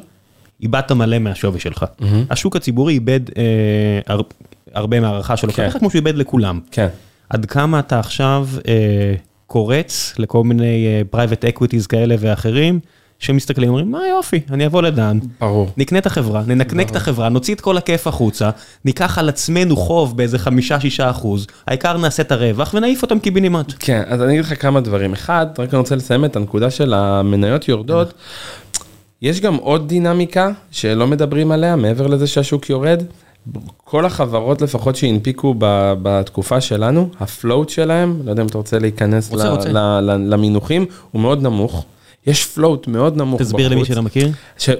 איבדת מלא מהשווי שלך. Mm-hmm. השוק הציבורי איבד אה, הר, הרבה מהערכה שלו, כן. כמו שהוא איבד לכולם. כן. עד כמה אתה עכשיו אה, קורץ לכל מיני אה, private equities כאלה ואחרים, שמסתכלים ואומרים, מה יופי, אני אבוא לדן, ברור. נקנה את החברה, ננקנק את החברה, נוציא את כל הכיף החוצה, ניקח על עצמנו חוב באיזה חמישה-שישה אחוז, העיקר נעשה את הרווח ונעיף אותם קיבינימט. כן, אז אני אגיד לך כמה דברים. אחד, רק אני רוצה לסיים את הנקודה של המניות יורדות. יש גם עוד דינמיקה שלא מדברים עליה, מעבר לזה שהשוק יורד. כל החברות לפחות שהנפיקו ב- בתקופה שלנו, הפלוט שלהם, לא יודע אם אתה רוצה להיכנס רוצה, ל- רוצה. ל- ל- למינוחים, הוא מאוד נמוך. יש פלוט מאוד נמוך תסביר למי שלא מכיר.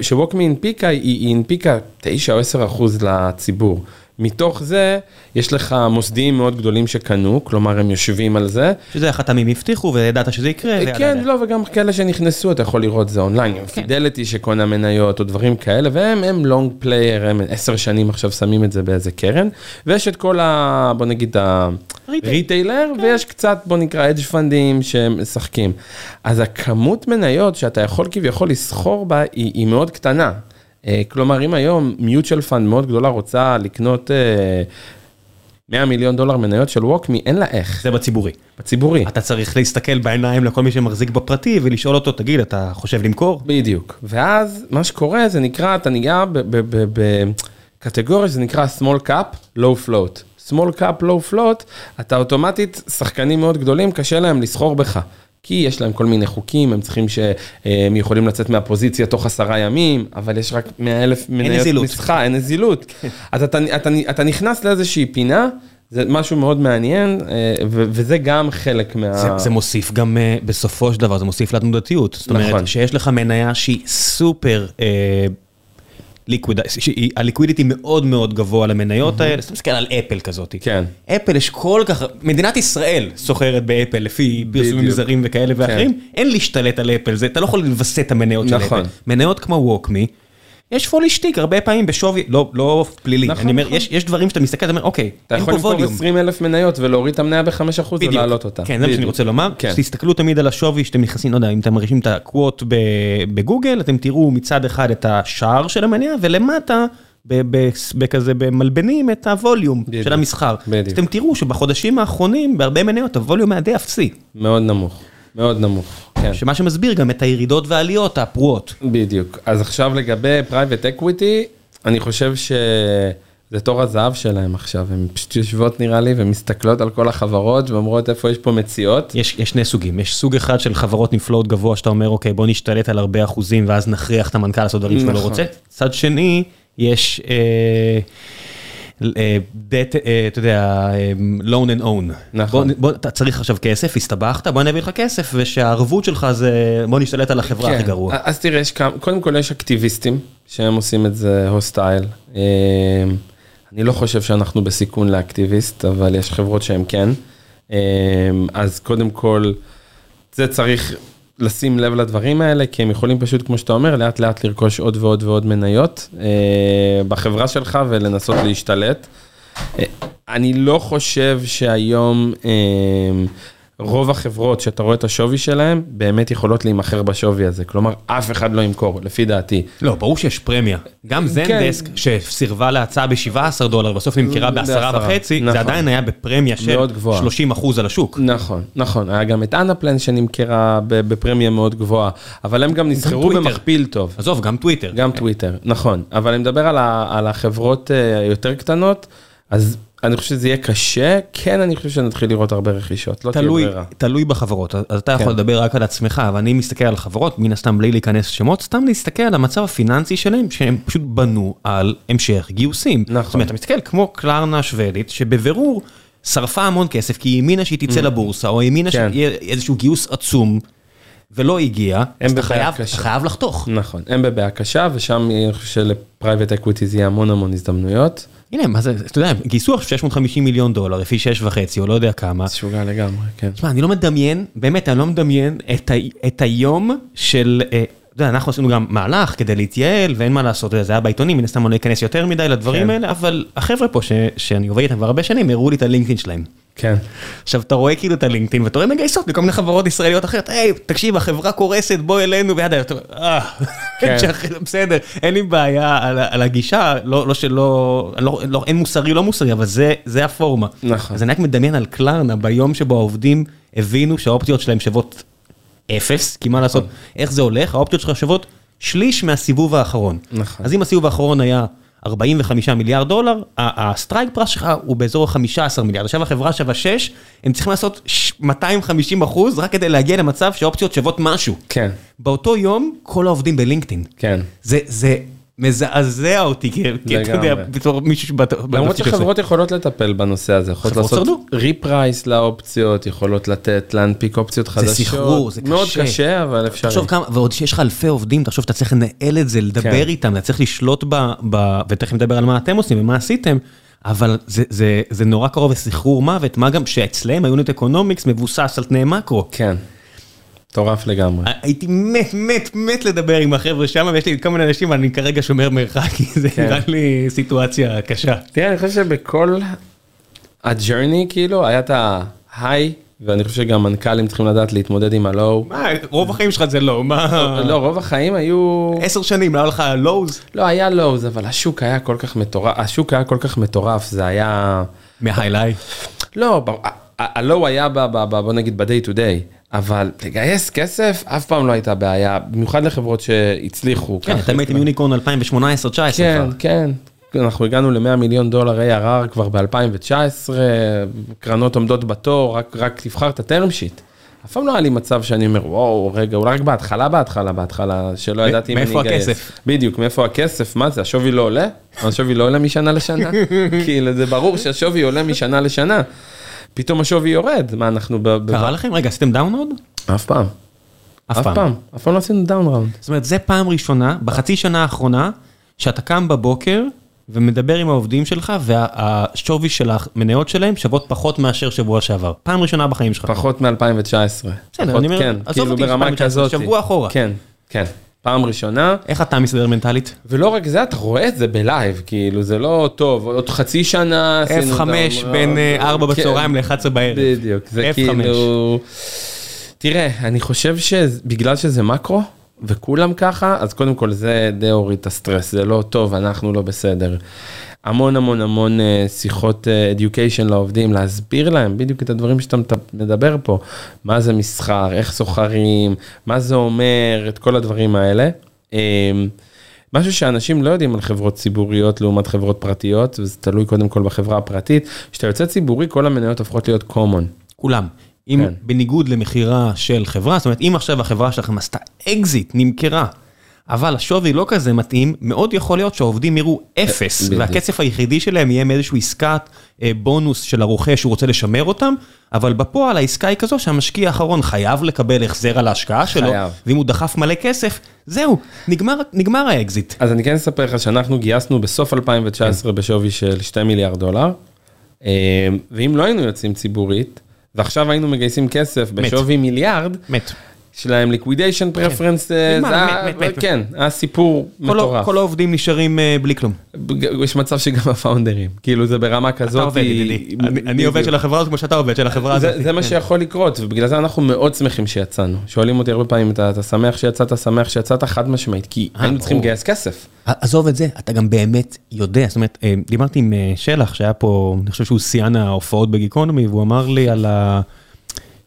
שווקמי הנפיקה, היא הנפיקה 9 או 10 אחוז לציבור. מתוך זה, יש לך מוסדיים מאוד גדולים שקנו, כלומר הם יושבים על זה. שזה החתמים הבטיחו וידעת שזה יקרה. ויאללה, כן. לא, וגם כאלה שנכנסו, אתה יכול לראות זה אונליין, כן. פידליטי שקונה מניות או דברים כאלה, והם הם long player, הם עשר שנים עכשיו שמים את זה באיזה קרן, ויש את כל ה... בוא נגיד ה... Retail. Retailer, ויש קצת, בוא נקרא, hedge fundים שמשחקים. אז הכמות מניות שאתה יכול כביכול לסחור בה היא, היא מאוד קטנה. אה, כלומר, אם היום mutual fund מאוד גדולה רוצה לקנות אה, 100 מיליון דולר מניות של ווקמי, אין לה איך, זה בציבורי. בציבורי. אתה צריך להסתכל בעיניים לכל מי שמחזיק בפרטי ולשאול אותו, תגיד, אתה חושב למכור? בדיוק. ואז מה שקורה זה נקרא, אתה נוגע בקטגוריה שזה נקרא small cap, low float. small cap, low float, אתה אוטומטית, שחקנים מאוד גדולים, קשה להם לסחור בך. כי יש להם כל מיני חוקים, הם צריכים שהם יכולים לצאת מהפוזיציה תוך עשרה ימים, אבל יש רק 100 אלף מניות. מסחר, אין נזילות. אז אתה, אתה, אתה נכנס לאיזושהי פינה, זה משהו מאוד מעניין, אה, וזה גם חלק מה... זה, זה מוסיף גם uh, בסופו של דבר, זה מוסיף לתנודתיות. זאת אומרת, נכון. שיש לך מניה שהיא סופר ליקוויד, הליקווידיטי מאוד מאוד גבוה למניות האלה, אתה מסתכל על אפל כזאת. כן. אפל יש כל כך, מדינת ישראל סוחרת באפל לפי פרסומים. זרים וכאלה ואחרים, אין להשתלט על אפל, אתה לא יכול לווסת את המניות של נכון. אפל. מניות כמו ווקמי, יש פולי שטיק הרבה פעמים בשווי, לא, לא פלילי, נכון, אני אומר, נכון. יש, יש דברים שאתה מסתכל, אתה אומר, אוקיי, אתה אין יכול פה למכור ווליום. 20 אלף מניות ולהוריד את המניה ב-5% ולהעלות אותה. כן, זה מה שאני. רוצה לומר. כן. תסתכלו תמיד על השווי שאתם נכנסים, לא יודע, אם אתם מרגישים את הקוואט בגוגל, אתם תראו מצד אחד את השער של המניה, ולמטה, בכזה, במלבנים, את ה volume בדיוק. של המסחר. בדיוק. אתם תראו שבחודשים האחרונים, בהרבה מניות, ה volume היה די אפסי. מאוד נמוך, מאוד נמוך. שמה שמסביר גם את הירידות והעליות הפרועות. בדיוק. אז עכשיו לגבי private equity, אני חושב שזה תור הזהב שלהם עכשיו, הן פשוט יושבות נראה לי ומסתכלות על כל החברות ואומרות איפה יש פה מציאות. יש, יש שני סוגים, יש סוג אחד של חברות נפלאות שאתה אומר אוקיי בוא נשתלט על הרבה אחוזים ואז נכריח את המנכ"ל לעשות דברים שהוא לא נכון. רוצה. צד שני יש אה, אתה יודע, אה, loan and own. נכון. בוא, אתה צריך עכשיו כסף, הסתבכת, בוא נביא לך כסף ושהערבות שלך זה בוא נשתלט על החברה הכי גרוע. אז תראה, קודם כל יש אקטיביסטים שהם עושים את זה הוסטייל. אה, אני לא חושב שאנחנו בסיכון לאקטיביסט, אבל יש חברות שהם כן. אה, אז קודם כל, זה צריך לשים לב לדברים האלה, כי הם יכולים פשוט, כמו שאתה אומר, לאט לאט לרכוש עוד ועוד ועוד מניות אה, בחברה שלך ולנסות להשתלט. אה, אני לא חושב שהיום אה, רוב החברות שאתה רואה את השווי שלהם, באמת יכולות להימכר בשווי הזה. כלומר, אף אחד לא ימכור, לפי דעתי. לא, ברור שיש פרמיה. גם זנדסק שסירבה להצעה ב-17 דולר, בסוף נמכרה ב-10 בעשרה, וחצי, נכון. זה עדיין היה בפרמיה של מאוד גבוהה. 30 אחוז על השוק. נכון, נכון, היה גם את אנפלן שנמכרה בפרמיה מאוד גבוהה, אבל הם גם נסחרו. במכפיל טוב. עזוב, גם טוויטר. גם טוויטר, נכון, אבל אני מדבר על, ה, על החברות אה, היותר קטנות, אז אני חושב שזה יהיה קשה, כן אני חושב שנתחיל לראות הרבה רכישות, לא תלוי, תהיה ברירה. תלוי בחברות, אז אתה יכול כן. לדבר רק על עצמך, אבל אני מסתכל על חברות, מן הסתם בלי להיכנס לשמות, סתם להסתכל על המצב הפיננסי שלהם, שהם פשוט בנו על המשך גיוסים. נכון. זאת אומרת, אתה מסתכל כמו קלרנה השוודית, שבבירור שרפה המון כסף, כי היא האמינה שהיא תצא לבורסה, או האמינה Mm. כן. שיהיה איזשהו גיוס עצום, ולא הגיע, אז אתה חייב, קשה. חייב לחתוך. נכון, הם בבעיה קשה, ושם אני חושב של private equity זה יהיה המון המון הזדמנויות. הנה, מה זה, אתה יודע, גייסו עכשיו 650 מיליון דולר, לפי 6 וחצי, או לא יודע כמה. זה שוגע לגמרי, כן. תשמע, אני לא מדמיין, באמת, אני לא מדמיין את, ה, את היום של, אה, אתה יודע, אנחנו עשינו גם מהלך כדי להתייעל, ואין מה לעשות, זה היה בעיתונים, מן הסתם אני לא אכנס יותר מדי לדברים כן. האלה, אבל החבר'ה פה, ש, שאני עובד איתם כבר הרבה שנים, הראו לי את הלינקדאין שלהם. כן. עכשיו, אתה רואה כאילו את הלינקדאין, ואתה רואה מגייסות מכל מיני חברות ישראליות אחרות, היי, תקשיב, החברה קורסת, בוא אלינו, ויד, אתה אומר, אה, כן. בסדר, אין לי בעיה על, על הגישה, לא, לא שלא, לא, לא, אין מוסרי, לא מוסרי, אבל זה, זה הפורמה. נכון. אז אני רק מדמיין על קלרנה ביום שבו העובדים הבינו שהאופציות שלהם שוות אפס, כי מה לעשות, איך זה הולך, האופציות שלך שוות שליש מהסיבוב האחרון. נכון. אז אם הסיבוב האחרון היה 45 מיליארד דולר, ה strike price שלך הוא באזור ה-15 מיליארד, עכשיו החברה שווה 6, הם צריכים לעשות ש- 250 אחוז רק כדי להגיע למצב שהאופציות שוות משהו. כן, באותו יום, כל העובדים בלינקדאין. כן. זה, זה מזעזע אותי, כי אתה יודע. בתור מישהו שבת... למרות. שחברות יכולות לטפל בנושא הזה, יכולות לעשות. reprice לאופציות, יכולות לתת, להנפיק אופציות חדשות. סחרור, זה מאוד קשה. קשה, אבל אפשרי. תחשוב כמה, ועוד שיש לך אלפי עובדים, תחשוב שאתה צריך לנהל את זה, לדבר כן. איתם, אתה צריך לשלוט ב... ב ותכף נדבר על מה אתם עושים ומה עשיתם, אבל זה, זה, זה נורא קרוב לסחרור מוות, מה גם שאצלם ה unit economics מבוסס על תנאי מקרו. כן, מטורף לגמרי. הייתי מת, מת, מת לדבר עם החבר'ה שם, ויש לי כל מיני אנשים, אני כרגע שומר מרחק, כי זה כן. נראה לי סיטואציה קשה. תראה, אני חושב שבכל הג'רני, כאילו, היה את ההיי, ואני חושב שגם מנכ"לים צריכים לדעת להתמודד עם הלואו. מה, רוב החיים שלך זה לא, מה... לא, רוב החיים היו... עשר שנים, לא היה לך לואוז? לא, היה לואוז, אבל השוק היה כל כך מטורף, השוק היה כל כך מטורף, זה היה... מהיילאי. לא, הלואו היה בוא נגיד ב-day to day, אבל לגייס כסף אף פעם לא הייתה בעיה, במיוחד לחברות שהצליחו. כן. אתם הייתם יוניקורן 2018-2019 כן, כבר. כן. אנחנו הגענו ל-100 מיליון דולר ARR כבר ב-2019, קרנות עומדות בתור, רק, רק תבחר את הטרם שיט. אף פעם לא היה לי מצב שאני אומר, וואו, רגע, אולי רק בהתחלה, בהתחלה, בהתחלה, שלא ידעתי אם אני מאיפה אגייס. הכסף? בדיוק, מאיפה הכסף, מה זה, השווי לא עולה? השווי לא עולה משנה לשנה? כאילו, זה ברור שהשווי עולה משנה לשנה. פתאום השווי יורד, מה אנחנו קרה לכם? רגע, עשיתם down round? אף פעם. אף פעם. אף פעם לא עשינו down round. זאת אומרת, זה פעם ראשונה, בחצי שנה האחרונה, שאתה קם בבוקר ומדבר עם העובדים שלך, והשווי של המניות שלהם שוות פחות מאשר שבוע שעבר. פעם ראשונה בחיים שלך. פחות מ-2019. בסדר, אני אומר, כן, עזוב כאילו אותי, ברמה 2019, כזאת. שבוע אחורה. כן, כן. פעם ראשונה, איך אתה מסתדר מנטלית? ולא רק זה, אתה רואה את זה בלייב, כאילו, זה לא טוב, עוד חצי שנה עשינו F5 דאון בין ראונד. 4 כן, בצהריים ל-11 בערב. בדיוק, זה F5. כאילו... תראה, אני חושב שבגלל שזה מקרו, וכולם ככה, אז קודם כל זה די הוריד את הסטרס, זה לא טוב, אנחנו לא בסדר. המון המון המון אה, שיחות אה, education לעובדים, להסביר להם בדיוק את הדברים שאתה מדבר פה, מה זה מסחר, איך סוחרים, מה זה אומר, את כל הדברים האלה. אה, משהו שאנשים לא יודעים על חברות ציבוריות לעומת חברות פרטיות, וזה תלוי קודם כל בחברה הפרטית, כשאתה יוצא ציבורי כל המניות הופכות להיות common. כולם. אם כן. בניגוד למכירה של חברה, זאת אומרת, אם עכשיו החברה שלכם עשתה אקזיט, נמכרה, אבל השווי לא כזה מתאים, מאוד יכול להיות שהעובדים יראו אפס, בדיוק. והכסף היחידי שלהם יהיה מאיזשהו עסקת אה, בונוס של הרוכש שהוא רוצה לשמר אותם, אבל בפועל העסקה היא כזו שהמשקיע האחרון חייב לקבל החזר על ההשקעה שלו, חייב. ואם הוא דחף מלא כסף, זהו, נגמר, נגמר האקזיט. אז אני כן אספר לך שאנחנו גייסנו בסוף 2019 בשווי של 2 מיליארד דולר, אה, ואם לא היינו יוצאים ציבורית, ועכשיו היינו מגייסים כסף, מת. בשווי מיליארד, מת. שלהם liquidation preference, אה, נגמר, זה היה- מת, מת, מת. כן, היה סיפור כל, ה- מטורף. כל העובדים נשארים אה, בלי כלום. יש מצב שגם הפאונדרים, כאילו זה ברמה כזאת. אתה עובד, ידידי. אני- עובד של החברה הזאת כמו שאתה עובד של החברה הזאת. זה, מה שיכול לקרות, ובגלל זה אנחנו מאוד שמחים שיצאנו. שואלים אותי הרבה פעמים, אתה, שמח שיצאת, שמח שיצאת, חד משמעית, כי אה, היינו צריכים. לגייס כסף. עזוב את זה, אתה גם באמת יודע, זאת אומרת, אה, דיברתי עם אה, שלח שהיה פה, אני חושב שהוא שיאן ההופעות בגיקונומי, והוא אמר לי על ה...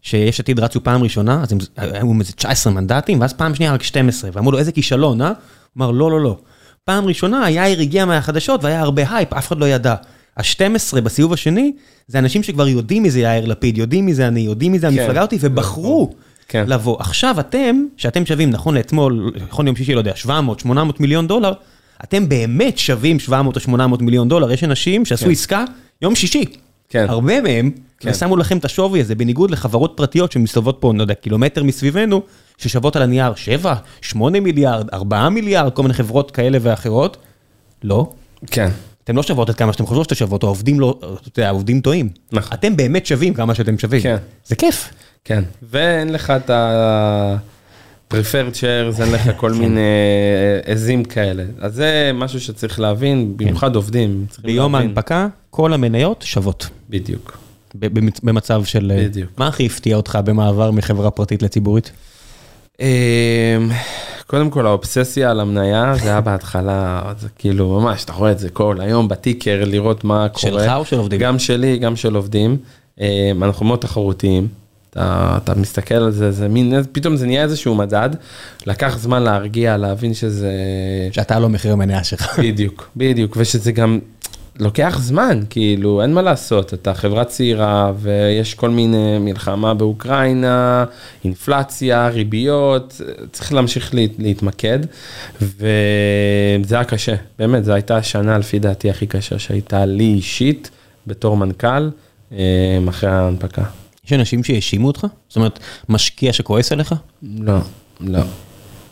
שיש עתיד רצו פעם ראשונה, אז הם היו איזה 19 מנדטים, ואז פעם שנייה רק 12, ואמרו לו איזה כישלון, אה? הוא אמר לא, לא, לא. פעם ראשונה יאיר הגיע מהחדשות והיה הרבה הייפ, אף אחד לא ידע. ה-12 בסיבוב השני, זה אנשים שכבר יודעים מי זה יאיר לפיד, יודעים מי זה אני, יודעים מי זה המפלגה אותי, ובחרו כן. לבוא. עכשיו אתם, שאתם שווים, נכון לאתמול, נכון ליום שישי, לא יודע, 700, 800 מיליון דולר, אתם באמת שווים 700 או 800 מיליון דולר. יש אנשים שעשו כן. עסקה יום שישי. כן. הרבה מהם, כן. ושמו לכם את השווי הזה, בניגוד לחברות פרטיות שמסתובבות פה, לא יודע, קילומטר מסביבנו, ששוות על הנייר 7, 8 מיליארד, 4 מיליארד, כל מיני חברות כאלה ואחרות. לא. כן. אתם לא שוות את כמה שאתם חושבים שאתם שוות, העובדים לא, אתה יודע, העובדים טועים. נכון. אתם באמת שווים כמה שאתם שווים. כן. זה כיף. כן, ואין לך את ה... preferred shares, אין לך כן. כל מיני אה, עזים כאלה. אז זה משהו שצריך להבין, במיוחד עובדים. ביום. ההנפקה, כל המניות שוות. בדיוק. במצב של... אה, בדיוק. מה הכי הפתיע אותך במעבר מחברה פרטית לציבורית? אמ, קודם כל האובססיה על המניה זה היה בהתחלה זה כאילו ממש אתה רואה את זה כל היום בטיקר לראות מה קורה. שלך או של עובדים? גם שלי גם של עובדים. אמ, אנחנו מאוד תחרותיים. אתה, אתה מסתכל על זה, זה מין, פתאום זה נהיה איזשהו מדד, לקח זמן להרגיע, להבין שזה... שאתה לא מחיר המניה שלך. בדיוק, בדיוק, ושזה גם לוקח זמן, כאילו, אין מה לעשות, אתה חברה צעירה ויש כל מיני מלחמה באוקראינה, אינפלציה, ריביות, צריך להמשיך לה, להתמקד, וזה היה קשה, באמת, זו הייתה השנה לפי דעתי הכי קשה שהייתה לי אישית, בתור מנכ"ל, אה, אחרי ההנפקה. יש אנשים שהאשימו אותך? זאת אומרת, משקיע שכועס עליך? לא, לא.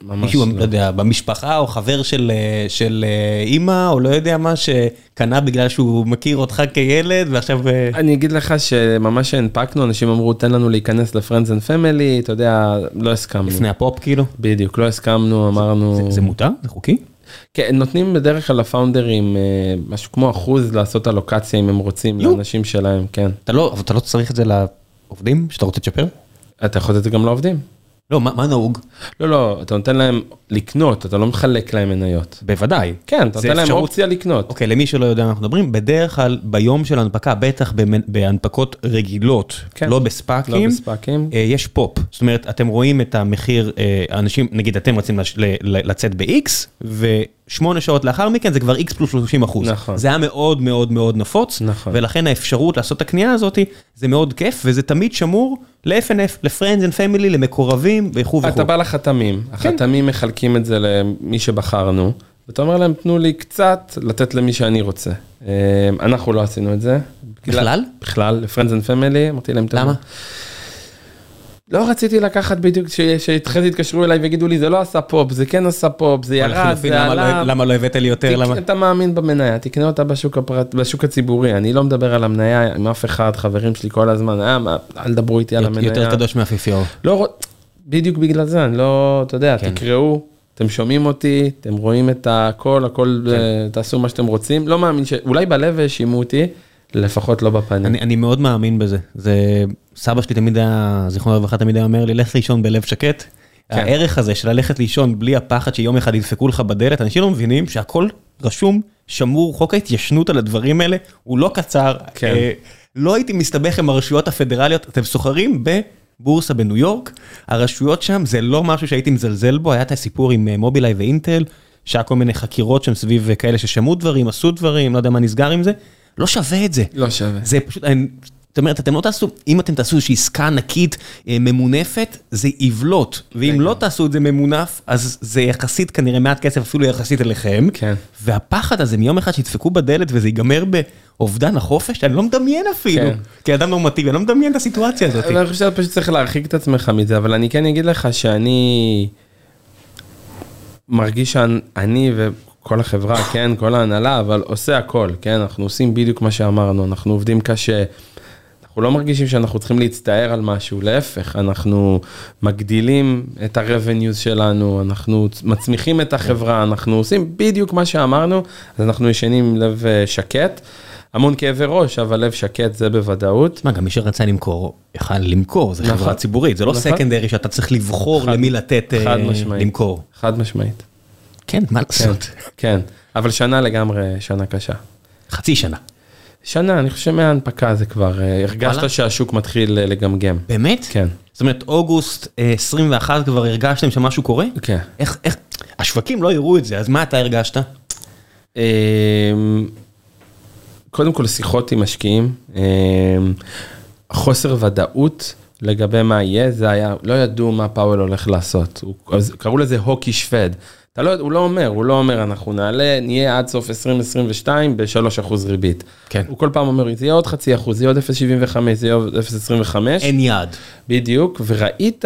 מישהו, לא. לא יודע, במשפחה או חבר של, של אה, אימא, או לא יודע מה, שקנה בגלל שהוא מכיר אותך כילד, ועכשיו... אה, אני אגיד לך שממש שהנפקנו, אנשים אמרו, תן לנו להיכנס ל-Friends and Family, אתה יודע, לא הסכמנו. לפני הפופ כאילו? בדיוק, לא הסכמנו, אמרנו... זה, זה מותר? זה חוקי? כן, נותנים בדרך כלל לפאונדרים אה, משהו כמו אחוז לעשות אלוקציה אם הם רוצים, יו. לאנשים שלהם, כן. אתה לא, אבל אתה לא צריך את זה לעובדים שאתה רוצה לצ'פר? אתה יכול לתת את זה גם לעובדים. לא, מה, מה נהוג? לא, לא, אתה נותן להם לקנות, אתה לא מחלק להם מניות. בוודאי. כן, אתה נותן להם אופציה לקנות. אוקיי, למי שלא יודע מה אנחנו מדברים, בדרך כלל ביום של הנפקה, בטח בהנפקות רגילות, כן. לא בספאקים, לא. אה, יש פופ. זאת אומרת, אתם רואים את המחיר, אה, אנשים, נגיד אתם רצים לצאת ב-X, ושמונה שעות לאחר מכן זה כבר X פלוס 30 אחוז. נכון. זה היה מאוד מאוד מאוד נפוץ, נכון. ולכן האפשרות לעשות את הקנייה הזאת, זה מאוד כיף, וזה תמיד שמור ל-FNF, ל-Friends and Family, למקורבים וכו' וכו'. אתה בא לחתמים, כן. החתמים מחלקים את זה למי שבחרנו, ואתה אומר להם, תנו לי קצת לתת למי שאני רוצה. אה, אנחנו לא עשינו את זה. בכלל? בכלל, ל-Friends and Family, אמרתי להם. למה? לא רציתי לקחת בדיוק, ש- שאחרי זה יתקשרו אליי ויגידו לי, זה לא עשה פופ, זה כן עשה פופ, זה ירד, זה למה לא- עלה. למה לא הבאת לי יותר? אתה מאמין במניה, תקנה אותה בשוק, הפרט, בשוק הציבורי, אני לא מדבר על המניה עם אף אחד, חברים שלי כל הזמן, אה, אל תדברו איתי על המניה. יותר קדוש מהאפיפיור. לא, בדיוק בגלל זה, אני לא, אתה יודע, כן. תקראו, אתם שומעים אותי, אתם רואים את הכל, הכל, כן. אה, תעשו מה שאתם רוצים, לא מאמין ש... אולי בלב האשימו אותי, לפחות לא בפנים. אני, אני מאוד מאמין בזה. זה, סבא שלי תמיד היה, זיכרונו לברכה, תמיד היה אומר לי, לך לישון בלב שקט. כן. הערך הזה של ללכת לישון בלי הפחד שיום אחד ידפקו לך בדלת, אנשים לא מבינים שהכל רשום, שמור, חוק ההתיישנות על הדברים האלה הוא לא קצר. כן. אה, לא הייתי מסתבך עם הרשויות הפדרליות, אתם סוחרים בבורסה בניו יורק, הרשויות שם זה לא משהו שהייתי מזלזל בו, היה את הסיפור עם אה, מובילאיי ואינטל, שהיה כל מיני חקירות שם סביב אה, כאלה ששמעו דברים, עשו דברים, לא יודע מה נסגר עם זה, לא שווה את זה. לא שווה. זה פשוט, אני- זאת אומרת, אתם לא תעשו, אם אתם תעשו איזושהי עסקה ענקית אה, ממונפת, זה יבלוט. ואם לא תעשו את זה ממונף, אז זה יחסית כנראה מעט כסף, אפילו יחסית אליכם. כן. והפחד הזה מיום אחד שידפקו בדלת וזה ייגמר באובדן החופש, אני לא מדמיין אפילו. כן. כאדם נורמטיבי, אני לא מדמיין את הסיטואציה הזאת. אני חושב שאתה פשוט צריך להרחיק את עצמך מזה, אבל אני כן אגיד לך שאני מרגיש שאני וכל החברה, כן, כל ההנהלה, אבל עושה הכל, כן, אנחנו עושים בדיוק מה שאמרנו, אנחנו עובדים קשה. אנחנו לא מרגישים שאנחנו צריכים להצטער על משהו, להפך, אנחנו מגדילים את ה-revenues שלנו, אנחנו מצמיחים את החברה, אנחנו עושים בדיוק מה שאמרנו, אז אנחנו ישנים עם לב אה, שקט. המון כאבי ראש, אבל לב שקט זה בוודאות. מה, גם מי שרצה למכור, יכל למכור, זו נכון. חברה ציבורית, זה לא נכון. סקנדרי שאתה צריך לבחור חד- למי לתת חד משמעית. למכור. חד משמעית. כן, מה כן, לעשות? כן, אבל שנה לגמרי שנה קשה. חצי שנה. שנה, אני חושב שמההנפקה זה כבר, אה, הרגשת? שהשוק מתחיל אה, לגמגם. באמת? כן. זאת אומרת, אוגוסט אה, 21 כבר הרגשתם שמשהו קורה? כן. איך, איך, השווקים לא יראו את זה, אז מה אתה הרגשת? אמ, קודם כל שיחות עם משקיעים, אמ, חוסר ודאות לגבי מה יהיה, זה היה, לא ידעו מה פאוול הולך לעשות, הוא, אז קראו לזה הוקי שווד. אתה לא, הוא לא אומר, הוא לא אומר, אנחנו נעלה, נהיה עד סוף 2022 ב-3% ריבית. כן. הוא כל פעם אומר, זה יהיה עוד חצי אחוז, זה יהיה עוד 0.75, זה יהיה עוד 0.25. אין יעד. בדיוק, וראית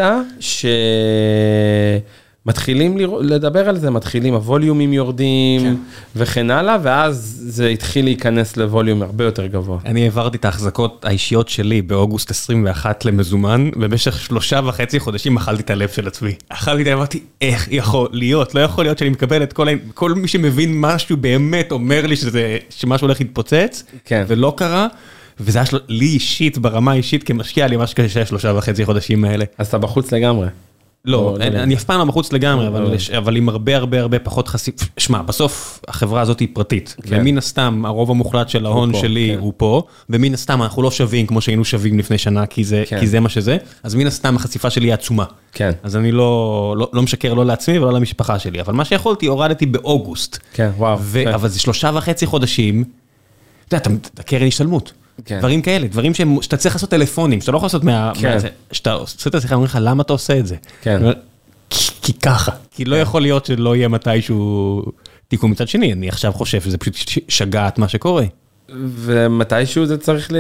שמתחילים לראות- לדבר על זה, מתחילים, הווליומים יורדים כן. וכן הלאה, ואז זה התחיל להיכנס לווליום הרבה יותר גבוה. אני העברתי את ההחזקות האישיות שלי באוגוסט 21 למזומן, במשך שלושה וחצי חודשים אכלתי את הלב של עצמי. אכלתי את הלב, אמרתי, איך יכול להיות? לא יכול להיות שאני מקבל את כל ה... כל מי שמבין משהו באמת אומר לי שזה, שמשהו הולך להתפוצץ, כן. ולא קרה. וזה היה של... לי אישית, ברמה האישית כמשקיע, לי ממש קשה השלושה וחצי חודשים האלה. אז אתה בחוץ לגמרי. לא, לא. אני אף פעם לא מחוץ לגמרי, אבל לא. יש- אבל עם הרבה הרבה הרבה פחות חשיפ... שמע, בסוף החברה הזאת היא פרטית, כן. ומן הסתם הרוב המוחלט של ההון שלי כן. הוא פה, ומן הסתם אנחנו לא שווים כמו שהיינו שווים לפני שנה, כי זה כן. כי זה מה שזה, אז מן הסתם החשיפה שלי היא עצומה. כן, אז אני לא לא- לא משקר לא לעצמי ולא למשפחה שלי, אבל מה שיכולתי הורדתי באוגוסט, כן, וואו. אבל זה שלושה וחצי חודשים, אתה יודע, אתה קרן השתלמות. כן. דברים כאלה, דברים שהם- שאתה צריך לעשות טלפונים, שאתה לא יכול לעשות מה... כן. מה זה- שאתה עושה את השיחה, אומרים לך, למה אתה עושה את זה? כן. כי כי ככה, כי לא יכול להיות שלא יהיה מתישהו תיקון מצד שני, אני עכשיו חושב שזה פשוט שגעת מה שקורה. ומתישהו זה צריך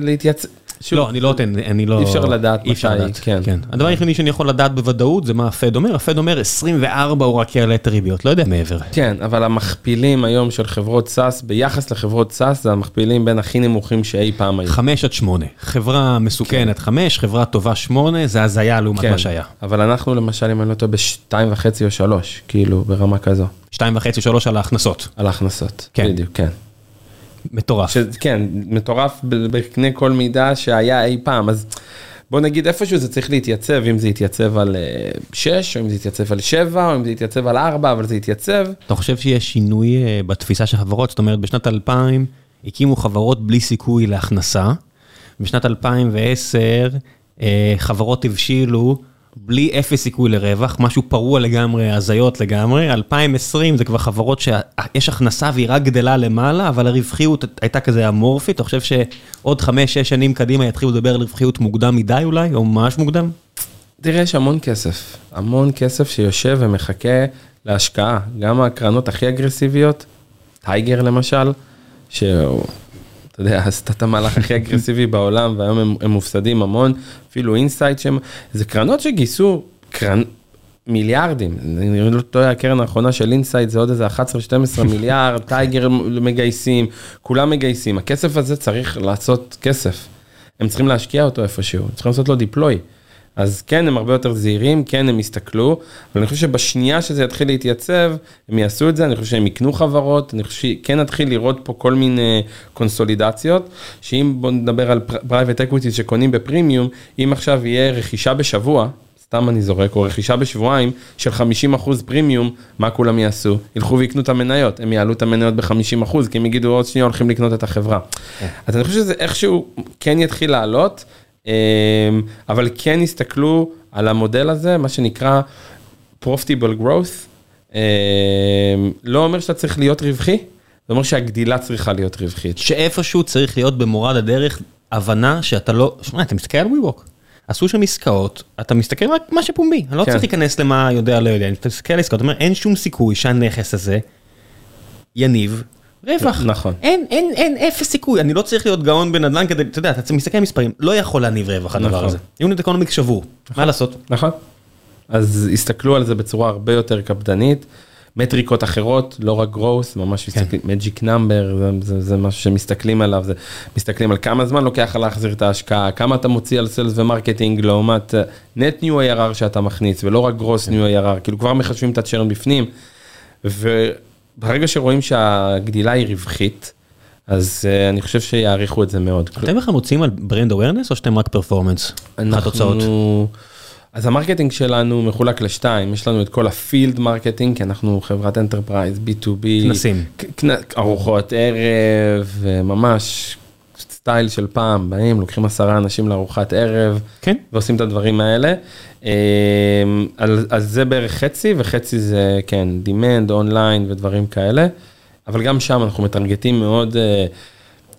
להתייצב. שוב, לא, אני לא נותן, אני לא... אי אפשר לדעת מתי, לדעת, כן. כן. הדבר היחידי שאני יכול לדעת בוודאות זה מה הפד אומר, הפד אומר 24 הוא רק יעלה את הריביות, לא יודע מעבר. כן, אבל המכפילים היום של חברות SaaS, ביחס לחברות SaaS, זה המכפילים בין הכי נמוכים שאי פעם היו. 5 עד 8, חברה מסוכנת 5, חברה טובה 8, זה הזיה לעומת כן, מה שהיה. אבל אנחנו למשל, אם אני לא טועה, בשתיים וחצי או שלוש, כאילו, ברמה כזו, 2.5 3 על ההכנסות, על ההכנסות. כן. בדיוק, כן. מטורף. ש- כן, מטורף בקנה קנה מידה שהיה אי פעם, אז בוא נגיד איפשהו זה צריך להתייצב, אם זה יתייצב על 6, או אם זה יתייצב על 7, או אם זה יתייצב על 4, אבל זה יתייצב. אתה חושב שיש שינוי אה, בתפיסה של חברות? זאת אומרת, בשנת 2000 הקימו חברות בלי סיכוי להכנסה, בשנת 2010 אה, חברות הבשילו בלי אפס סיכוי לרווח, משהו פרוע לגמרי, הזיות לגמרי, 2020 זה כבר חברות שיש הכנסה והיא רק גדלה למעלה, אבל הרווחיות הייתה כזה אמורפית, אתה חושב שעוד 5-6 שנים קדימה יתחילו לדבר על רווחיות מוקדם מדי אולי, או ממש מוקדם? תראה, יש המון כסף, המון כסף שיושב ומחכה להשקעה. גם הקרנות הכי אגרסיביות, טייגר למשל, שהוא, אתה יודע, עשתה את המהלך הכי אגרסיבי בעולם, והיום הם, הם מפסידים המון, אפילו אינסייט שהם, זה קרנות שגייסו קרנ... מיליארדים, אני לא טועה, הקרן האחרונה של אינסייט זה עוד איזה 11-12 מיליארד, טייגר מגייסים, כולם מגייסים, הכסף הזה צריך לעשות כסף. הם צריכים להשקיע אותו איפשהו, צריכים לעשות לו deploy. אז כן, הם הרבה יותר זהירים, כן, הם יסתכלו, אבל אני חושב שבשנייה שזה יתחיל להתייצב, הם יעשו את זה, אני חושב שהם יקנו חברות, אני חושב שכן נתחיל לראות פה כל מיני קונסולידציות, שאם בוא נדבר על private equities שקונים בפרימיום, אם עכשיו יהיה רכישה בשבוע, סתם אני זורק, או רכישה בשבועיים של 50% פרימיום, מה כולם יעשו? ילכו ויקנו את המניות, הם יעלו את המניות ב-50%, כי הם יגידו עוד שנייה הולכים לקנות את החברה. אז אני חושב שזה איכשהו כן יתחיל לעלות, אבל כן יסתכלו על המודל הזה, מה שנקרא Profitable Growth. אמ, לא אומר שאתה צריך להיות רווחי, זה אומר שהגדילה צריכה להיות רווחית. שאיפשהו צריך להיות במורד הדרך הבנה שאתה לא, שמע, אתה מסתכל על WeWork, עשו שם עסקאות, אתה מסתכל רק מה שפומבי, אני לא כן. צריך להיכנס למה יודע לא יודע, אתה מסתכל על עסקאות, אתה אומר אין שום סיכוי שהנכס הזה יניב רווח. נכון. אין, אין, אין אפס סיכוי, אני לא צריך להיות גאון בנדל"ן כדי, אתה יודע, אתה מסתכל על מספרים, לא יכול להניב רווח הדבר נכון. הזה. unit economics שבור, מה לעשות? נכון. אז הסתכלו על זה בצורה הרבה יותר קפדנית. מטריקות אחרות, לא רק growth, ממש כן. magic number, זה, זה, זה משהו שמסתכלים עליו, זה מסתכלים על כמה זמן לוקח לך להחזיר את ההשקעה, כמה אתה מוציא על sales ו marketing לעומת net new ARR שאתה מכניס, ולא רק gross new ARR, כאילו כבר מחשבים את ה churn בפנים. וברגע שרואים שהגדילה היא רווחית, אז uh, אני חושב שיעריכו את זה מאוד. אתם בכלל מוציאים על brand awareness או שאתם רק performance? התוצאות. אנחנו... אז ה marketing שלנו מחולק לשתיים, יש לנו את כל ה field marketing, כי אנחנו חברת enterprise, B2B, כנסים. ארוחות ערב, ממש style של פעם, באים, לוקחים עשרה אנשים לארוחת ערב, כן. ועושים את הדברים האלה. אמ, אז זה בערך חצי, וחצי זה, כן, demand, אונליין ודברים כאלה. אבל גם שם אנחנו מטרגטים מאוד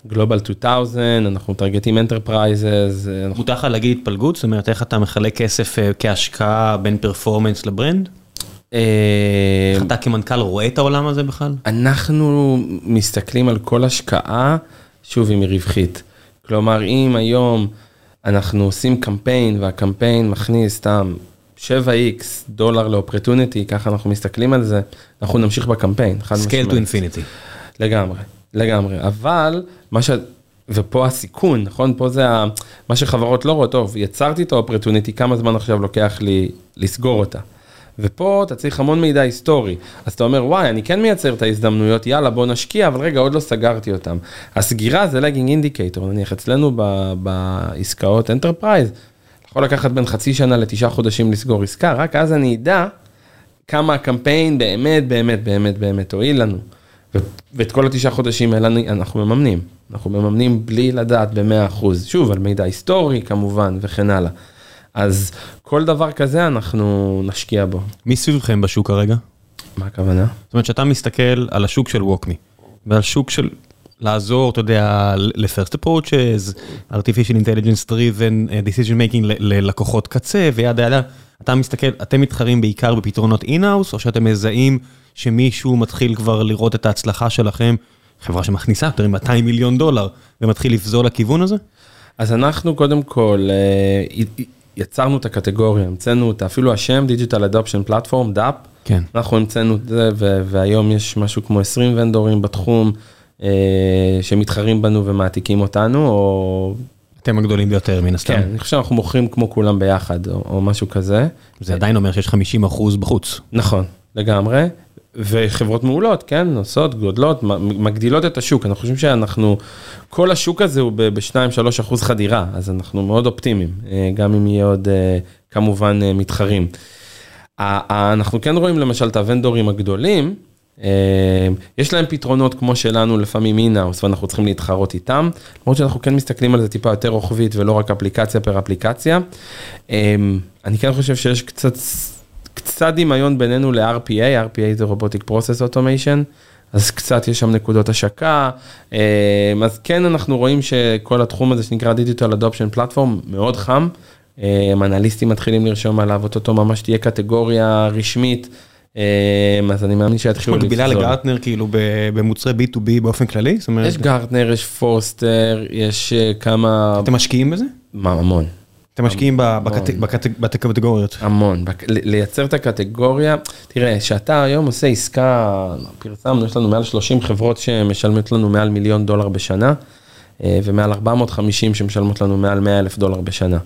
Global 2000, אנחנו מטרגטים enterprises. מותר לך להגיד התפלגות? זאת אומרת, איך אתה מחלק כסף אה, כהשקעה בין performance ל brand? אמ, איך אתה כמנכ"ל רואה את העולם הזה בכלל? אנחנו מסתכלים על כל השקעה, שוב, אם היא רווחית. כלומר, אם היום אנחנו עושים קמפיין, והקמפיין מכניס סתם 7x דולר ל opportunity, ככה אנחנו מסתכלים על זה, אנחנו נמשיך בקמפיין. scale to. infinity. לגמרי, לגמרי, אבל מה ש... ופה הסיכון, נכון? פה זה ה... מה שחברות לא רואות, טוב, יצרתי את ה opportunity, כמה זמן עכשיו לוקח לי לסגור אותה. ופה אתה צריך המון מידע היסטורי, אז אתה אומר, וואי, אני כן מייצר את ההזדמנויות, יאללה, בוא נשקיע, אבל רגע, עוד לא סגרתי אותם. הסגירה זה lagging indicator, נניח אצלנו ב... בעסקאות enterprise, יכול לקחת בין חצי שנה לתשעה חודשים לסגור עסקה, רק אז אני אדע כמה הקמפיין באמת, באמת, באמת, באמת הועיל לנו. ו- ואת כל התשעה חודשים האלה אנחנו מממנים. אנחנו מממנים בלי לדעת ב-100%. שוב, על מידע היסטורי כמובן, וכן הלאה. אז כל דבר כזה אנחנו נשקיע בו. מי סביבכם בשוק כרגע? מה הכוונה? זאת אומרת שאתה מסתכל על השוק של ווקמי, ועל שוק של לעזור, אתה יודע, ל-first approaches, artificial intelligence driven uh, decision making ללקוחות קצה ו yada yada. אתה מסתכל, אתם מתחרים בעיקר בפתרונות in-house, או שאתם מזהים שמישהו מתחיל כבר לראות את ההצלחה שלכם, חברה שמכניסה יותר מ-200 מיליון דולר, ומתחיל לפזור לכיוון הזה? אז אנחנו קודם כל אה, יצרנו את הקטגוריה, המצאנו אותה, אפילו השם Digital Adoption Platform, DAP, כן. אנחנו המצאנו את זה ו- והיום יש משהו כמו 20 ונדורים בתחום אה, שמתחרים בנו ומעתיקים אותנו, או אתם הגדולים ביותר מן הסתם. כן, אני חושב שאנחנו מוכרים כמו כולם ביחד או, או משהו כזה. זה עדיין אומר שיש 50 אחוז בחוץ. נכון, לגמרי. וחברות מעולות, כן, עושות, גודלות, מגדילות את השוק. אנחנו חושבים שאנחנו, כל השוק הזה הוא ב-2-3 אחוז חדירה, אז אנחנו מאוד אופטימיים, אה, גם אם יהיה עוד אה, כמובן אה, מתחרים. אנחנו כן רואים למשל את הוונדורים הגדולים, יש להם פתרונות כמו שלנו לפעמים אינאוס ואנחנו צריכים להתחרות איתם, למרות שאנחנו כן מסתכלים על זה טיפה יותר רוחבית ולא רק אפליקציה פר אפליקציה. אני כן חושב שיש קצת, קצת דמיון בינינו ל-RPA, RPA זה Robotic Process Automation, אז קצת יש שם נקודות השקה, אה, אז כן אנחנו רואים שכל התחום הזה שנקרא Digital Adoption Platform מאוד חם, אה, אנליסטים מתחילים לרשום עליו, אוטוטו ממש תהיה קטגוריה רשמית, אה, אז אני מאמין יש שיתחילו מקבילה לגרטנר כאילו במוצרי B2B באופן כללי? זאת אומרת, יש גרטנר, יש פורסטר, יש כמה, אתם משקיעים בזה? מה, המון. אתם משקיעים בקטגוריות. המון, לייצר את הקטגוריה, תראה, שאתה היום עושה עסקה, פרסמנו, יש לנו מעל 30 חברות שמשלמות לנו מעל מיליון דולר בשנה, אה, ומעל 450 שמשלמות לנו מעל 100 אלף דולר בשנה.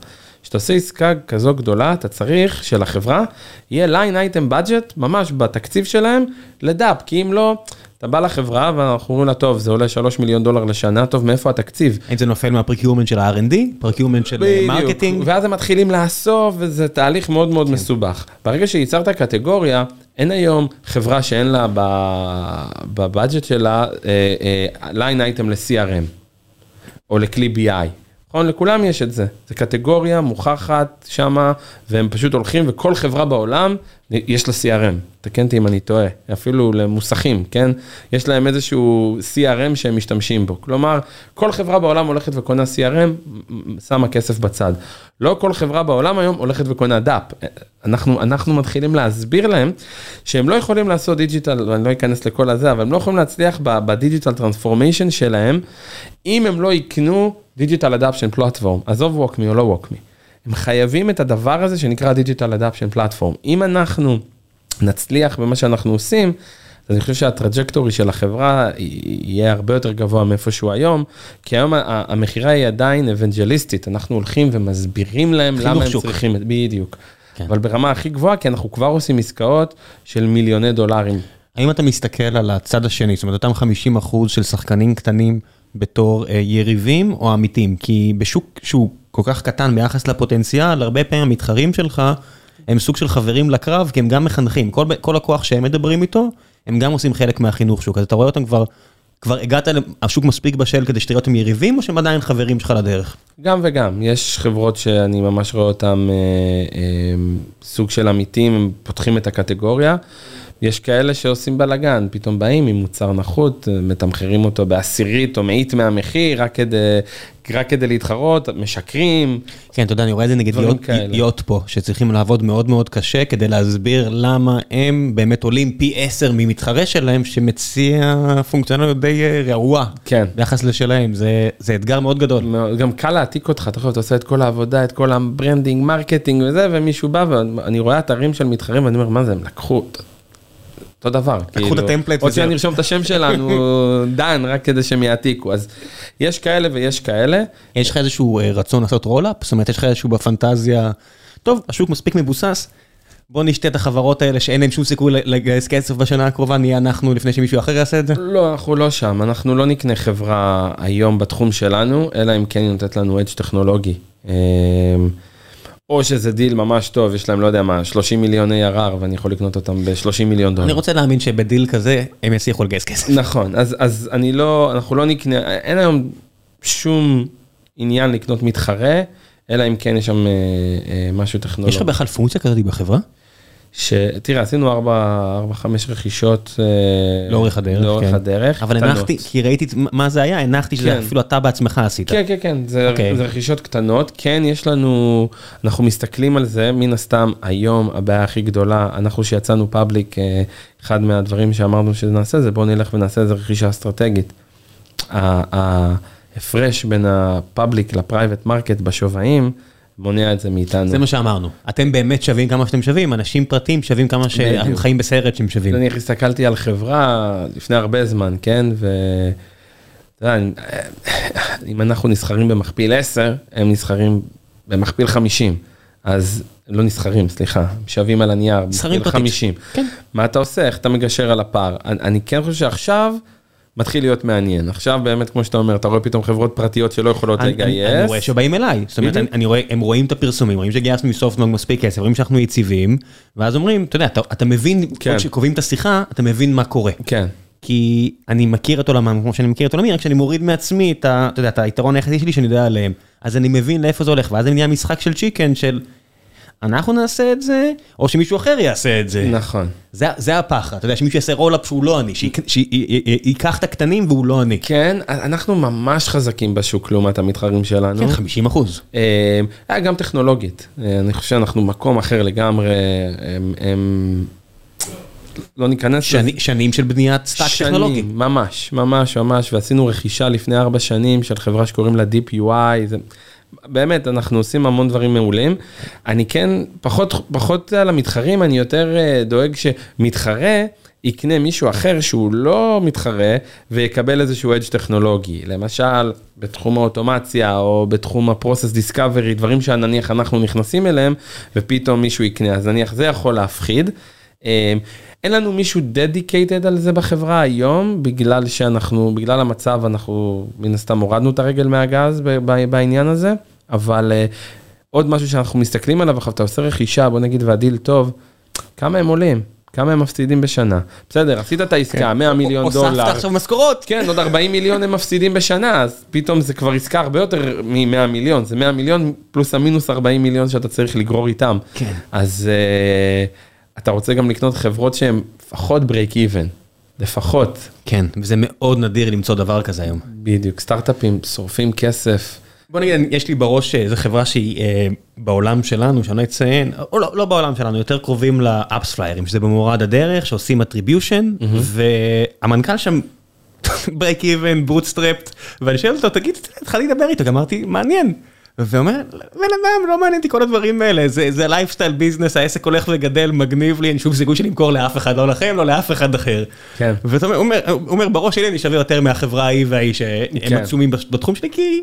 כשאתה עושה עסקה כזו גדולה, אתה צריך שלחברה יהיה line item budget, ממש בתקציב שלהם, ל-DAP, כי אם לא, אתה בא לחברה ואנחנו אומרים לה, טוב, זה עולה 3 מיליון דולר לשנה, טוב, מאיפה התקציב? האם זה נופל מה-procurement של ה-R&D, procurement של אה, marketing? ואז הם מתחילים לאסוף, וזה תהליך מאוד מאוד מסובך. ברגע שייצרת קטגוריה, אין היום חברה שאין לה ב- בבאג'ט שלה line item ל-CRM, או לכלי BI. נכון? לכולם יש את זה. זה קטגוריה מוכחת שמה, והם פשוט הולכים, וכל חברה בעולם, יש לה CRM. תקן אותי אם אני טועה, אפילו למוסכים, כן? יש להם איזשהו CRM שהם משתמשים בו. כלומר, כל חברה בעולם הולכת וקונה CRM, שמה כסף בצד. לא כל חברה בעולם היום הולכת וקונה DAP. אנחנו, אנחנו מתחילים להסביר להם שהם לא יכולים לעשות digital, ואני לא אכנס לכל הזה, אבל הם לא יכולים להצליח ב-digital transformation שלהם, אם הם לא יקנו digital adoption platform, עזוב WalkMe או לא WalkMe. הם חייבים את הדבר הזה שנקרא digital adoption platform. אם אנחנו נצליח במה שאנחנו עושים, אז אני חושב שה-trajectory של החברה יהיה הרבה יותר גבוה מאיפה שהוא היום, כי היום המכירה היא עדיין אבנג'ליסטית, אנחנו הולכים ומסבירים להם למה הם שוק. צריכים את, בדיוק. כן. אבל ברמה הכי גבוהה, כי אנחנו כבר עושים עסקאות של מיליוני דולרים. האם אתה מסתכל על הצד השני, זאת אומרת, אותם 50 אחוז של שחקנים קטנים בתור אה, יריבים או עמיתים? כי בשוק שהוא כל כך קטן ביחס לפוטנציאל, הרבה פעמים המתחרים שלך הם סוג של חברים לקרב, כי הם גם מחנכים. כל, כל הכוח שהם מדברים איתו, הם גם עושים חלק מהחינוך שוק. אז אתה רואה אותם כבר, כבר הגעת, השוק מספיק בשל כדי שתראה אותם יריבים, או שהם עדיין חברים שלך לדרך? גם וגם, יש חברות שאני ממש רואה אותם אה, אה, סוג של עמיתים, הם פותחים את הקטגוריה. יש כאלה שעושים בלאגן, פתאום באים עם מוצר נחות, מתמחרים אותו בעשירית או מאית מהמחיר, רק כדי, רק כדי להתחרות, משקרים. כן, אתה יודע, אני רואה את זה דברים יוט. יוט פה, שצריכים לעבוד מאוד מאוד קשה כדי להסביר למה הם באמת עולים פי עשר ממתחרה שלהם, שמציע פונקציונליות די אה, רעועה. כן. ביחס לשלהם, זה, זה אתגר מאוד גדול. מאוד- גם קל להעתיק אותך, אתה יכול, אתה עושה את כל העבודה, את כל ה-branding, marketing וזה, ומישהו בא ואני רואה אתרים של מתחרים ואני אומר, מה זה, הם לקחו, אותו דבר. לקחו את ה-template עוד. שניה נרשום את השם שלנו, דן, רק כדי שהם יעתיקו. אז יש כאלה ויש כאלה. יש לך איזשהו אה, רצון לעשות roll-up? זאת אומרת, יש לך איזשהו בפנטזיה, טוב, השוק מספיק מבוסס, בוא נשתה את החברות האלה שאין להם שום סיכוי לגייס כסף בשנה הקרובה, נהיה אנחנו לפני שמישהו אחר יעשה את זה? לא, אנחנו לא שם, אנחנו לא נקנה חברה היום בתחום שלנו, אלא אם כן היא נותנת לנו אדג' טכנולוגי. או שזה דיל ממש טוב, יש להם, לא יודע מה, 30 מיליון ARR, ואני יכול לקנות אותם ב-30 מיליון דולר. אני רוצה להאמין שבדיל כזה הם יצליחו לגייס כסף. נכון, אז, אז אני לא, אנחנו לא נקנה, אין היום שום עניין לקנות מתחרה, אלא אם כן יש שם אה, אה, משהו טכנולוגי. יש לך בכלל פונקציה כזאת בחברה? שתראה, עשינו 4-5 רכישות אה, לאורך הדרך, לאורך כן. הדרך, אבל קטנות. הנחתי, כי ראיתי מה זה היה, הנחתי שזה כן. אפילו אתה בעצמך עשית. כן, כן, כן, זה, אוקיי. זה רכישות קטנות. כן, יש לנו, אנחנו מסתכלים על זה, מן הסתם, היום הבעיה הכי גדולה, אנחנו שיצאנו public, אה, אחד מהדברים שאמרנו שנעשה זה בואו נלך ונעשה איזה רכישה אסטרטגית. ההפרש בין ה-public ל-private market בשווים, מונע את זה מאיתנו. זה מה שאמרנו. אתם באמת שווים כמה שאתם שווים, אנשים פרטיים שווים כמה שהם. חיים בסרט שהם שווים. נניח הסתכלתי על חברה לפני הרבה זמן, כן? ו... אתה יודע, אני- אם אנחנו נסחרים במכפיל 10, הם נסחרים במכפיל 50. אז לא נסחרים, סליחה, שווים על הנייר, נסחרים פרטית. 50. כן. מה אתה עושה? איך אתה מגשר על הפער? אני, אני כן חושב שעכשיו מתחיל להיות מעניין. עכשיו באמת, כמו שאתה אומר, אתה רואה פתאום חברות פרטיות שלא יכולות אני- אני אני לגייס. רואה שבאים אליי, זאת אומרת, אני. אני רואה, הם רואים את הפרסומים, רואים שגייסנו מ-SoftBank מספיק כסף, רואים שאנחנו יציבים, ואז אומרים, אתה יודע, אתה- אתה מבין, כן. עוד שקובעים את השיחה, אתה מבין מה קורה. כן, כי אני מכיר את עולמם כמו שאני מכיר את עולמי, רק שאני מוריד מעצמי את ה... אתה יודע, את היתרון היחסי שלי שאני יודע עליהם. אז אני מבין לאיפה זה הולך, ואז זה נהיה משחק של chicken של אנחנו נעשה את זה, או שמישהו אחר יעשה את זה. נכון. זה, זה הפחד, אתה יודע, שמישהו יעשה roll-up שהוא לא אני, שייקח את הקטנים והוא לא אני. כן, אנחנו ממש חזקים בשוק לעומת המתחרים שלנו. כן, 50 אחוז. אה, אה, גם טכנולוגית, אה, אני חושב שאנחנו מקום אחר לגמרי, הם, הם... לא ניכנס שני, שנים של בניית stack טכנולוגי. שנים, ממש, ממש, ממש, ועשינו רכישה לפני ארבע שנים של חברה שקוראים לה Deep UI, זה... באמת, אנחנו עושים המון דברים מעולים. אני כן, פחות, פחות על המתחרים, אני יותר אה, דואג שמתחרה יקנה מישהו אחר שהוא לא מתחרה ויקבל איזשהו edge טכנולוגי. למשל, בתחום האוטומציה או בתחום ה-process discovery, דברים שנניח אנחנו נכנסים אליהם ופתאום מישהו יקנה, אז נניח זה יכול להפחיד. אה, אין לנו מישהו dedicated על זה בחברה היום, בגלל שאנחנו, בגלל המצב, אנחנו מן הסתם הורדנו את הרגל מהגז בעניין הזה, אבל uh, עוד משהו שאנחנו מסתכלים עליו, עכשיו אתה עושה רכישה, בוא נגיד וה-deal טוב, כמה הם עולים? כמה הם מפסידים בשנה? בסדר, עשית את העסקה, 100 מיליון דולר. הוספת עכשיו משכורות. כן, עוד 40 מיליון הם מפסידים בשנה, אז פתאום זה כבר עסקה הרבה יותר מ-100 מיליון, זה 100 מיליון פלוס המינוס 40 מיליון שאתה צריך לגרור איתם. כן. אז uh, אתה רוצה גם לקנות חברות שהן לפחות break even, לפחות, כן, וזה מאוד נדיר למצוא דבר כזה היום. בדיוק, סטארט-אפים שורפים כסף. בוא נגיד, יש לי בראש איזה חברה שהיא אה, בעולם שלנו, שאני לא אציין, או לא, לא בעולם שלנו, יותר קרובים לאפס פליירים, שזה במורד הדרך, שעושים attribution, והמנכ"ל שם, break even, bootstrapped, ואני שואל אותו, תגיד, התחלתי לדבר איתו, אמרתי, מעניין. ואומר, בן אדם, לא מעניין אותי כל הדברים האלה, זה, זה lifestyle business, העסק הולך וגדל, מגניב לי, אין שום סיכוי שנמכור לאף אחד, לא לכם, לא לאף אחד אחר. כן. ואתה אומר, הוא אומר, אומר, בראש שלי אני שווה יותר מהחברה ההיא וההיא, שהם כן. עצומים בתחום שלי, כי...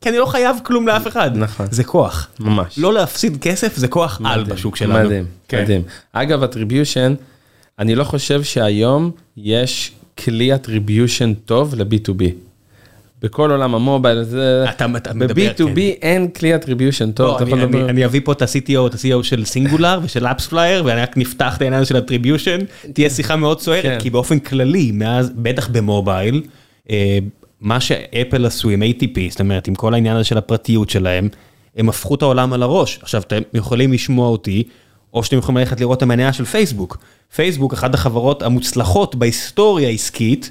כי אני לא חייב כלום לאף אחד. נכון. זה כוח. ממש. לא להפסיד כסף זה כוח על מדהים, בשוק שלנו. מדהים, כן. מדהים. אגב, attribution, אני לא חושב שהיום יש כלי attribution טוב ל-B2B. בכל עולם ה-mobile זה, אתה- אתה מדבר, ב-B2B כן. אין כלי attribution טוב, לא, אתה יכול לדבר. אני אביא פה את ה-CTO, את ה-CEO של Singular ושל AppsFlyer, ואני רק נפתח את העניין של attribution, תהיה שיחה מאוד כן. סוערת, כי באופן כללי, מאז, בטח במובייל, אה, מה שאפל עשו עם ATP, זאת אומרת, עם כל העניין הזה של הפרטיות שלהם, הם הפכו את העולם על הראש. עכשיו, אתם יכולים לשמוע אותי, או שאתם יכולים ללכת לראות את המניה של פייסבוק. פייסבוק, אחת החברות המוצלחות בהיסטוריה העסקית,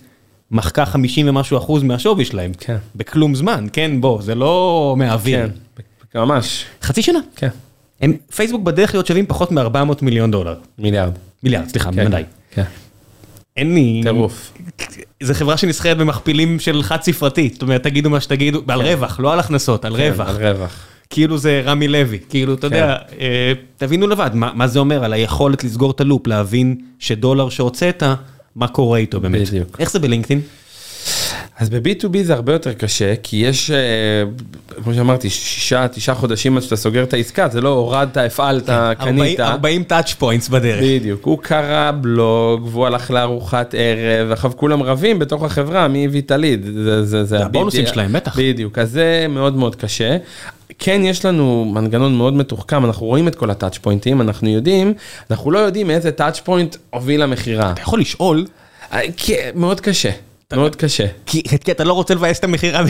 מחקה 50 ומשהו אחוז מהשווי שלהם. כן. בכלום זמן, כן, בוא, זה לא מהאוויר. כן, ממש, חצי שנה. כן, הם, פייסבוק בדרך להיות שווים פחות מ-400 מיליון דולר. מיליארד. מיליארד, סליחה, כן, בוודאי. כן, אין לי... טירוף. זו חברה שנסחרת במכפילים של חד ספרתי. זאת אומרת, תגידו מה שתגידו, על רווח, לא על הכנסות, על כן, רווח. על רווח. כאילו זה רמי לוי, כאילו, אתה יודע, אה, תבינו לבד, מה מה זה אומר על היכולת לסגור את הלופ, להבין שדולר שהוצאת, מה קורה איתו באמת. בדיוק. איך זה בלינקדאין? אז ב-B2B זה הרבה יותר קשה, כי יש, אה, כמו שאמרתי, שישה, תשעה חודשים עד שאתה סוגר את העסקה, זה לא הורדת, הפעלת, קנית. 40 touch points בדרך. בדיוק, הוא קרא בלוג, והוא הלך לארוחת ערב, עכשיו כולם רבים בתוך החברה, מי הביא את ה-lead. זה, זה, זה הבונוסים. שלהם, בטח. בדיוק, אז זה מאוד מאוד קשה. כן, יש לנו מנגנון מאוד מתוחכם, אנחנו רואים את כל ה-touch pointים, אנחנו יודעים, אנחנו לא יודעים איזה touch point הוביל למכירה. אתה יכול לשאול, אה, כן, מאוד קשה, מאוד קשה. כי אתה לא רוצה לבאס את המכירה.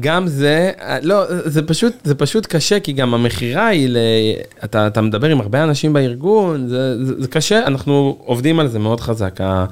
גם זה, לא, זה פשוט, זה פשוט קשה, כי גם המכירה היא, ל... אתה, אתה מדבר עם הרבה אנשים בארגון, זה, זה, זה קשה, אנחנו עובדים על זה מאוד חזק. ה-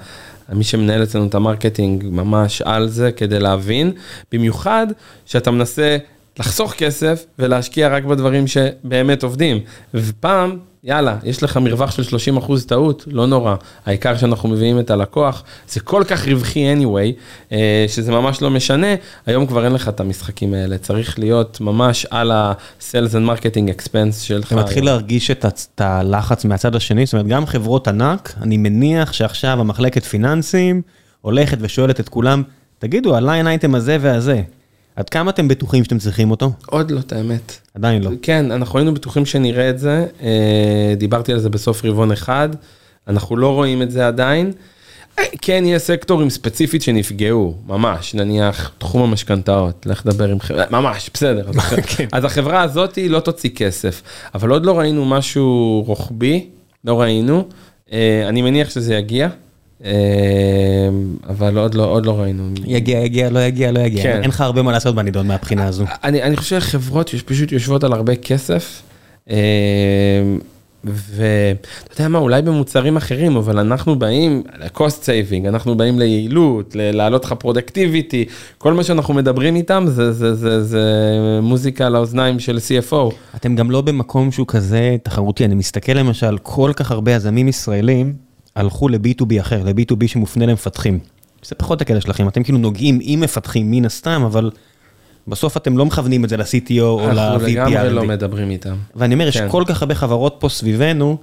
מי שמנהל אצלנו את ה-marketing ממש על זה כדי להבין, במיוחד שאתה מנסה לחסוך כסף ולהשקיע רק בדברים שבאמת עובדים. ופעם, יאללה, יש לך מרווח של 30 אחוז טעות, לא נורא. העיקר שאנחנו מביאים את הלקוח, זה כל כך רווחי anyway, אה, שזה ממש לא משנה. היום כבר אין לך את המשחקים האלה, צריך להיות ממש על ה-sales and marketing expense שלך. אתה מתחיל להרגיש את הלחץ מהצד השני, זאת אומרת, גם חברות ענק, אני מניח שעכשיו המחלקת פיננסים הולכת ושואלת את כולם, תגידו, הליין אייטם הזה והזה, עד כמה אתם בטוחים שאתם צריכים אותו? עוד לא, את האמת. עדיין לא. כן, אנחנו היינו בטוחים שנראה את זה, אה, דיברתי על זה בסוף רבעון אחד, אנחנו לא רואים את זה עדיין. אה, כן, יש סקטורים ספציפית שנפגעו, ממש, נניח תחום המשכנתאות, לך לדבר עם חברה, ממש, בסדר. אז, כן. אז החברה הזאת לא תוציא כסף, אבל עוד לא ראינו משהו רוחבי, לא ראינו, אה, אני מניח שזה יגיע, אבל עוד לא, עוד לא ראינו. יגיע, יגיע, לא יגיע, לא יגיע. כן. אין לך הרבה מה לעשות בנידון מהבחינה הזו. אני, אני חושב שחברות פשוט יושבות על הרבה כסף, אה, ואתה יודע מה, אולי במוצרים אחרים, אבל אנחנו באים ל-cost saving, אנחנו באים ליעילות, להעלות לך productivity, כל מה שאנחנו מדברים איתם זה, זה, זה, זה מוזיקה לאוזניים של CFO. אתם גם לא במקום שהוא כזה תחרותי, אני מסתכל למשל, כל כך הרבה יזמים ישראלים הלכו ל-B2B אחר, ל-B2B שמופנה למפתחים. זה פחות הקטע שלכם, אתם כאילו נוגעים עם מפתחים מן הסתם, אבל בסוף אתם לא מכוונים את זה ל-CTO או אנחנו לגמרי לא. מדברים איתם. ואני אומר, יש כן. כל כך הרבה חברות פה סביבנו,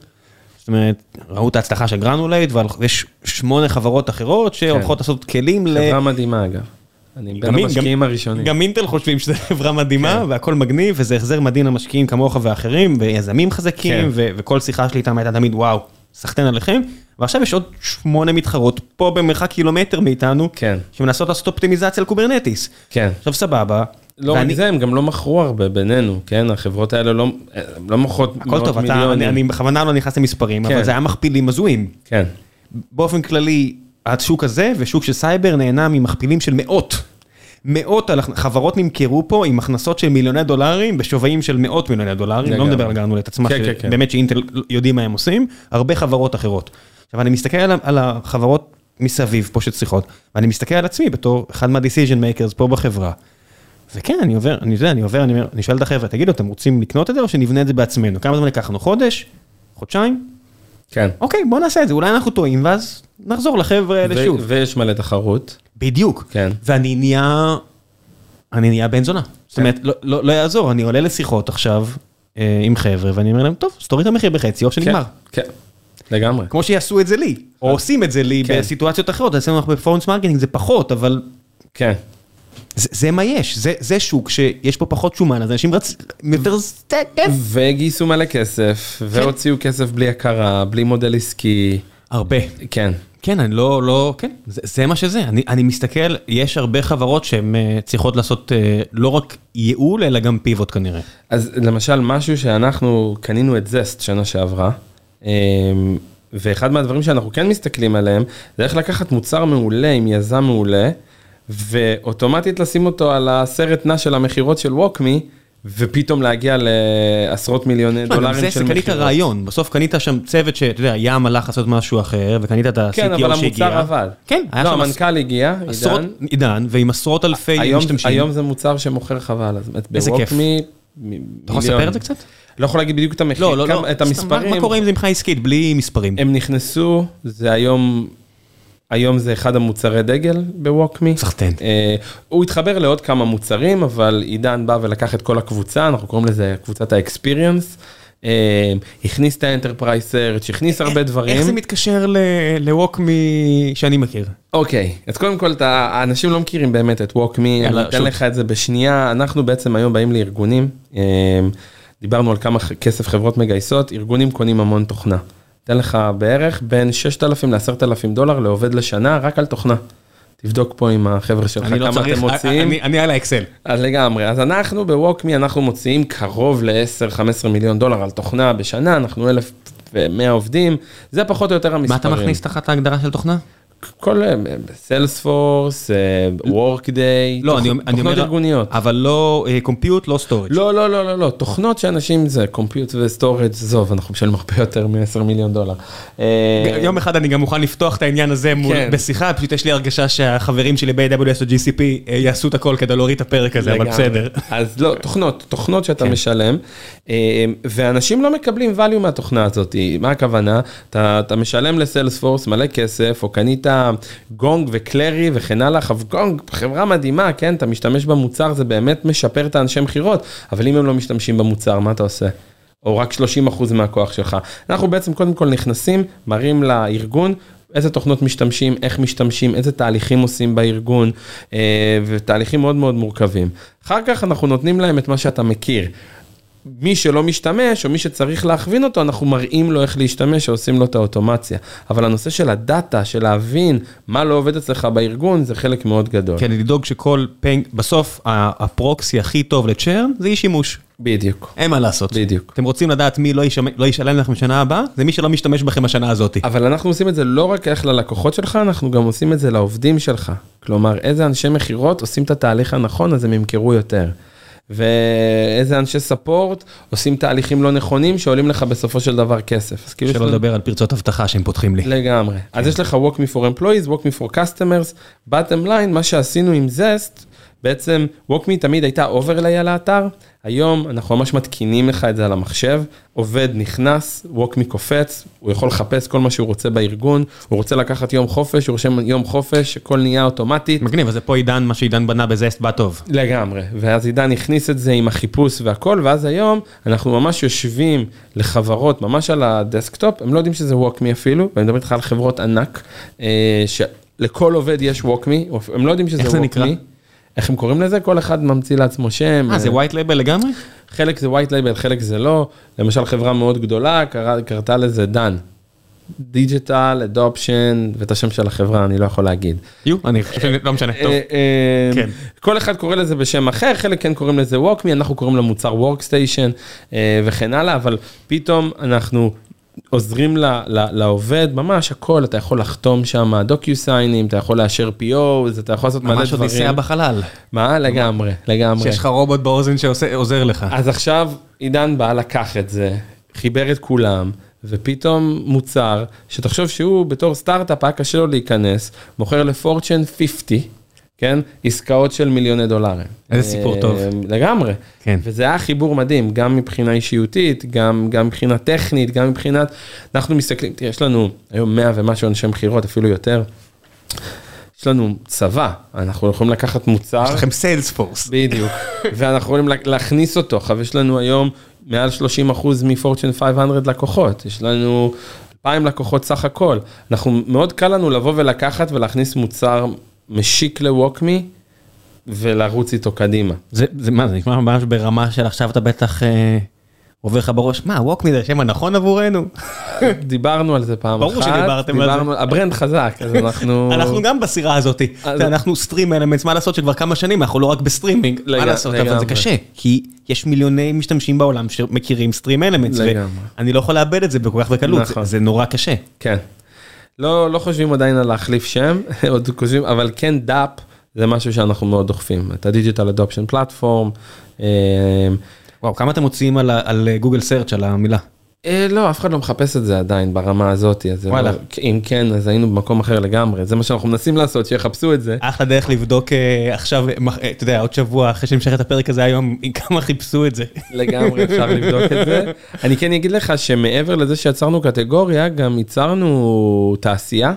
זאת אומרת, ראו את ההצלחה של Granulate, ויש שמונה חברות אחרות שהולכות לעשות כלים ל... חברה מדהימה אגב. אני גם בין המשקיעים הראשונים. גם אינטל חושבים שזו חברה מדהימה, כן. והכל מגניב, וזה החזר מדהים למשקיעים כמוך ואחרים, ויזמים חזקים, כן. ו- וכל שיחה שלי איתם הייתה תמיד, וואו, סחטיין עליכם, ועכשיו יש עוד שמונה מתחרות פה במרחק קילומטר מאיתנו, כן, שמנסות לעשות אופטימיזציה ל-Kubernetes. כן. עכשיו סבבה, לא רק ואני- זה, הם גם לא מכרו הרבה בינינו, כן? החברות האלה לא, לא מוכרות הכל מאות טוב, אתה, מיליונים. אני אני בכוונה לא נכנס למספרים, כן. אבל זה היה מכפילים הזויים. כן, באופן כללי, השוק הזה ושוק של סייבר נהנה ממכפילים של מאות. מאות על- חברות נמכרו פה עם הכנסות של מיליוני דולרים בשווים של מאות מיליוני דולרים, לא. מדבר על גרנולט עצמה, כן, כן, כן. באמת שאינטל יודעים מה הם עושים, הרבה חברות אחרות. עכשיו אני מסתכל על, החברות מסביב פה שצריכות, ואני מסתכל על עצמי בתור אחד מה-decision makers פה בחברה. וכן, אני עובר, אני יודע, אני עובר, אני, אני שואל את החבר'ה, תגידו, אתם רוצים לקנות את זה או שנבנה את זה בעצמנו? כמה זמן לקחנו? חודש? חודשיים? כן. אוקיי, בוא נעשה את זה, אולי אנחנו טועים, ואז נחזור לחבר'ה האלה שוב. ויש מלא תחרות. בדיוק. כן. ואני נהיה, אני נהיה בן זונה. זאת אומרת, לא- לא לא יעזור, אני עולה לשיחות עכשיו אה, עם חבר'ה, ואני אומר להם, טוב, אז תוריד את המחיר בחצי, או שנגמר. כן, כן, לגמרי. כמו שיעשו את זה לי, או עושים את זה לי כן. בסיטואציות אחרות, אצלנו אנחנו ב-performance marketing זה פחות, אבל כן, זה זה מה יש, זה- זה שוק שיש פה פחות שומן, אז אנשים רצ... יותר כיף. וגייסו מלא כסף, והוציאו כסף בלי הכרה, בלי מודל עסקי. הרבה. כן, כן, אני לא, לא, כן, זה, זה מה שזה. אני, אני מסתכל, יש הרבה חברות שהן אה, צריכות לעשות אה, לא רק ייעול, אלא גם pivot כנראה. אז למשל משהו שאנחנו קנינו את זסט שנה שעברה, אמ, ואחד מהדברים שאנחנו כן מסתכלים עליהם, זה איך לקחת מוצר מעולה עם יזם מעולה, ואוטומטית לשים אותו על הסרט נע של המכירות של ווקמי, ופתאום להגיע לעשרות מיליוני לא, דולרים זה של מכירות. רעיון, בסוף קנית שם צוות שאתה יודע, ים הלך לעשות משהו אחר, וקנית את ה-CTO כן, שהגיע. אבל המוצר עבד. כן, היה לא, שם המנכ"ל הגיע, עידן. עידן, ועם עשרות אלפי משתמשים. היום זה מוצר שמוכר חבל, אז באמת איזה כיף. ב-WalkMe, אתה יכול לספר את זה קצת? לא יכול להגיד בדיוק את המחיר, לא, לא, לא, את המספרים. מה- מה קורה עם זה מבחינה עסקית, בלי מספרים? הם נכנסו, זה היום, היום זה אחד המוצרי דגל ב-WalkMe. סחטיין. אה, הוא התחבר לעוד כמה מוצרים, אבל עידן בא ולקח את כל הקבוצה, אנחנו קוראים לזה קבוצת האקספיריאנס, אה, הכניס את ה-enterprise search, הכניס הרבה דברים. איך זה מתקשר ל-WalkMe שאני מכיר? אוקיי, אז קודם כל, אתה, האנשים לא מכירים באמת את Walkme, אני אתן שוט. לך את זה בשנייה. אנחנו בעצם היום באים לארגונים, אה, דיברנו על כמה כסף חברות מגייסות, ארגונים קונים המון תוכנה. אתן לך בערך בין 6,000 ל-10,000 דולר לעובד לשנה, רק על תוכנה. תבדוק פה עם החבר'ה שלך לא כמה צריך, אתם מוציאים. אני- אני על האקסל. אז לגמרי, אז אנחנו בווקמי, אנחנו מוציאים קרוב ל-10-15 מיליון דולר על תוכנה בשנה, אנחנו 1,100 עובדים, זה פחות או יותר המספרים. מה אתה מכניס תחת ההגדרה של תוכנה? כל Salesforce, Workday, לא, אני אני תוכנות ארגוניות. אבל לא compute, לא storage. לא, לא, לא, לא, לא, תוכנות שאנשים זה compute ו-storage, עזוב, אנחנו משלמים הרבה יותר מ-10 מיליון דולר. אה, יום אחד אני גם מוכן לפתוח את העניין הזה כן. בשיחה, פשוט יש לי הרגשה שהחברים שלי ב-AWS או GCP אה, יעשו את הכל כדי להוריד את הפרק הזה, אבל. בסדר. אז לא, תוכנות, תוכנות שאתה כן. משלם, אה, ואנשים לא מקבלים value מהתוכנה הזאת. מה הכוונה? אתה משלם לסיילספורס מלא כסף, או קנית גונג וקלרי וכן הלאה, גונג, חברה מדהימה, כן, אתה משתמש במוצר, זה באמת משפר את האנשי מכירות, אבל אם הם לא משתמשים במוצר, מה אתה עושה? או רק 30% מהכוח שלך. אנחנו בעצם קודם כל נכנסים, מראים לארגון. איזה תוכנות משתמשים, איך משתמשים, איזה תהליכים עושים בארגון, אה, ותהליכים מאוד מאוד מורכבים. אחר כך אנחנו נותנים להם את מה שאתה מכיר. מי שלא משתמש, או מי שצריך להכווין אותו, אנחנו מראים לו איך להשתמש, ועושים לו את האוטומציה. אבל הנושא של הדאטה, של להבין מה לא עובד אצלך בארגון, זה חלק מאוד גדול. כן, לדאוג שכל פנג, בסוף הפרוקסי הכי טוב לצ'רן זה אי שימוש. בדיוק, אין מה לעשות. בדיוק. אתם רוצים לדעת מי לא ישמ- לא ישלם לכם בשנה הבאה? זה מי שלא משתמש בכם השנה הזאת. אבל אנחנו עושים את זה לא רק איך ללקוחות שלך, אנחנו גם עושים את זה לעובדים שלך. כלומר, איזה אנשי מכירות עושים את התהליך הנכון, אז הם ימכרו יותר. ואיזה אנשי support עושים תהליכים לא נכונים שעולים לך בסופו של דבר כסף. כאילו שלא לדבר על פרצות אבטחה שהם פותחים לי. לגמרי. אז יש לך WalkMe for employees, WalkMe for customers, bottom line, מה שעשינו עם Zest, בעצם WalkMe תמיד הייתה overlay על האתר, היום אנחנו ממש מתקינים לך את זה על המחשב, עובד נכנס, WalkMe קופץ, הוא יכול לחפש כל מה שהוא רוצה בארגון, הוא רוצה לקחת יום חופש, הוא רושם יום חופש, הכל נהיה אוטומטית. מגניב, אז זה פה עידן, מה שעידן בנה ב-Zest בא טוב. לגמרי, ואז עידן הכניס את זה עם החיפוש והכל, ואז היום אנחנו ממש יושבים לחברות, ממש על ה-desktop, הם לא יודעים שזה WalkMe אפילו, ואני מדבר איתך על חברות ענק, אה, שלכל עובד יש WalkMe, הם לא יודעים שזה איך זה WalkMe. נקרא? איך הם קוראים לזה? כל אחד ממציא לעצמו שם. אה, זה white label לגמרי? חלק זה white label, חלק זה לא. למשל חברה מאוד גדולה, קרא, קרתה לזה דן. digital, adoption, ואת השם של החברה אני לא יכול להגיד. יו, אני חושב שלא משנה, טוב. אה, אה, כן. כל אחד קורא לזה בשם אחר, חלק כן קוראים לזה WalkMe, אנחנו קוראים למוצר workstation וכן הלאה, אבל פתאום אנחנו עוזרים ל, ל, לעובד, ממש הכל, אתה יכול לחתום שם דוקיו סיינים, אתה יכול לאשר POs, אתה יכול לעשות מלא ממש אודיסאה דברים. בחלל. מה? לגמרי, לגמרי. שיש לך רובוט באוזן שעוזר לך. אז עכשיו עידן בא לקח את זה, חיבר את כולם, ופתאום מוצר שתחשוב שהוא בתור סטארט-אפ היה קשה לו להיכנס, מוכר לפורצ'ן 50, כן? עסקאות של מיליוני דולרים. איזה סיפור אה, טוב. לגמרי. כן. וזה היה חיבור מדהים, גם מבחינה אישיותית, גם, גם מבחינה טכנית, גם מבחינת, אנחנו מסתכלים, תראה, יש לנו היום 100 ומשהו אנשי מכירות, אפילו יותר. יש לנו צבא, אנחנו יכולים לקחת מוצר. יש לכם סיילס פורס. בדיוק, ואנחנו יכולים לה- להכניס אותו, עכשיו יש לנו היום מעל 30 אחוז מפורצ'ן 500 לקוחות, יש לנו 2,000 לקוחות סך הכל, אנחנו, מאוד קל לנו לבוא ולקחת ולהכניס מוצר משיק לווקמי ולרוץ איתו קדימה. זה זה מה זה נשמע ממש ברמה של עכשיו אתה בטח אה, עובר לך בראש מה ווקמי זה השם הנכון עבורנו דיברנו על זה פעם ברור אחת, שדיברתם על זה. דיברנו- ה-brand חזק, אז אנחנו... אנחנו גם בסירה הזאת אז- אנחנו StreamElements מה לעשות שכבר כמה שנים אנחנו לא רק ב-streaming מה לג- לעשות אבל זה לגמרי. קשה כי יש מיליוני משתמשים בעולם שמכירים StreamElements לגמרי. ואני לא יכול לאבד את זה בכל כך בקלות זה- נכון. זה נורא קשה. כן. לא, לא חושבים עדיין על להחליף שם, עוד חושבים, אבל כן DAP זה משהו שאנחנו מאוד דוחפים, את ה-digital adoption platform. וואו כמה אתם מוציאים על גוגל סרצ' על המילה. אה, לא, אף אחד לא מחפש את זה עדיין ברמה הזאת, וואלה. לא, אם כן, אז היינו במקום אחר לגמרי, זה מה שאנחנו מנסים לעשות, שיחפשו את זה. אחלה דרך לבדוק אה, עכשיו, אה, אתה יודע, עוד שבוע אחרי שנמשך את הפרק הזה היום, כמה חיפשו את זה. לגמרי אפשר לבדוק את זה. אני כן אגיד לך שמעבר לזה שיצרנו קטגוריה, גם ייצרנו תעשייה.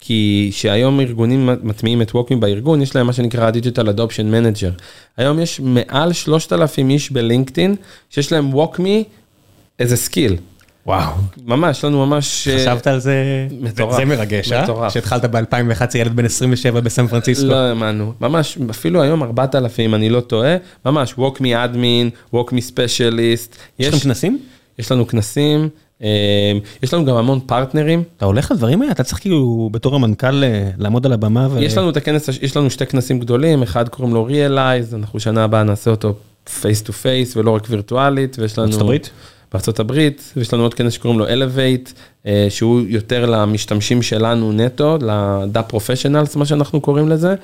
כי שהיום ארגונים מטמיעים את ווקמי בארגון, יש להם מה שנקרא Digital Adoption Manager. היום יש מעל 3,000 איש ב-LinkedIn, שיש להם WalkMe as a skill. וואו. ממש, לנו ממש... אה, חשבת על זה? מטורף. זה מרגש, אה? מטורף. שהתחלת ב-2011 ילד בן 27 בסן פרנסיסקו. לא האמנו, ממש, אפילו היום 4,000 אני לא טועה, ממש, WalkMe admin, WalkMe specialist. יש לכם כנסים? יש לנו כנסים, אה, יש לנו גם המון פרטנרים. אתה הולך לדברים האלה? אתה צריך כאילו בתור המנכ"ל אה, לעמוד על הבמה ו... יש לנו את הכנס, יש לנו שתי כנסים גדולים, אחד קוראים לו Realize, אנחנו שנה הבאה נעשה אותו face to face ולא רק וירטואלית, ויש לנו... ארצות הברית? בארצות הברית, ויש לנו עוד כנס שקוראים לו Elevate, אה, שהוא יותר למשתמשים שלנו נטו, ל-DAP professionals, מה שאנחנו קוראים לזה.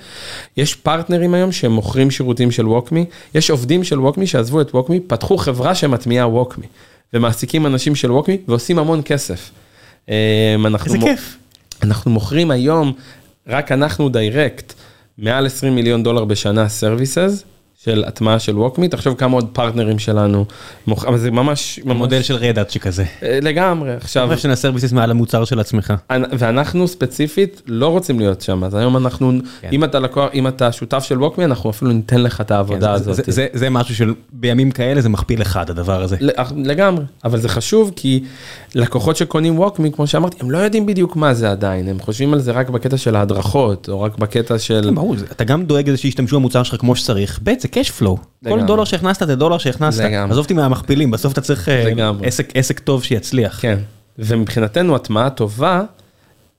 יש פרטנרים היום שמוכרים שירותים של WalkMe, יש עובדים של WalkMe שעזבו את WalkMe, פתחו חברה שמטמיעה WalkMe, ומעסיקים אנשים של WalkMe ועושים המון כסף. אנחנו איזה כיף. אנחנו מוכרים היום, רק אנחנו direct, מעל 20 מיליון דולר בשנה services. של הטמעה של WalkMe, תחשוב כמה עוד פרטנרים שלנו, מוכ... אבל זה ממש, ממש מודל של Red Hat שכזה. אה, לגמרי, עכשיו, חבר'ה שנעשה business מעל המוצר של עצמך. אנ- ואנחנו ספציפית לא רוצים להיות שם, אז היום אנחנו, כן. אם אתה לקוח, אם אתה שותף של WalkMe, אנחנו אפילו ניתן לך את העבודה כן, זה- הזאת. זה- זה- זה משהו של בימים כאלה זה מכפיל אחד הדבר הזה. לגמרי, אבל זה חשוב כי לקוחות שקונים ווקמי, כמו שאמרתי, הם לא יודעים בדיוק מה זה עדיין, הם חושבים על זה רק בקטע של ההדרכות, או רק בקטע של... כן, ברור, זה- אתה גם דואג לזה שישתמשו במוצר שלך כמו שצריך, ב' זה cash flow. כל. דולר שהכנסת זה דולר שהכנסת. לגמרי. עזוב אותי מהמכפילים, בסוף אתה צריך אה. עסק- עסק טוב שיצליח. כן, ומבחינתנו הטמעה טובה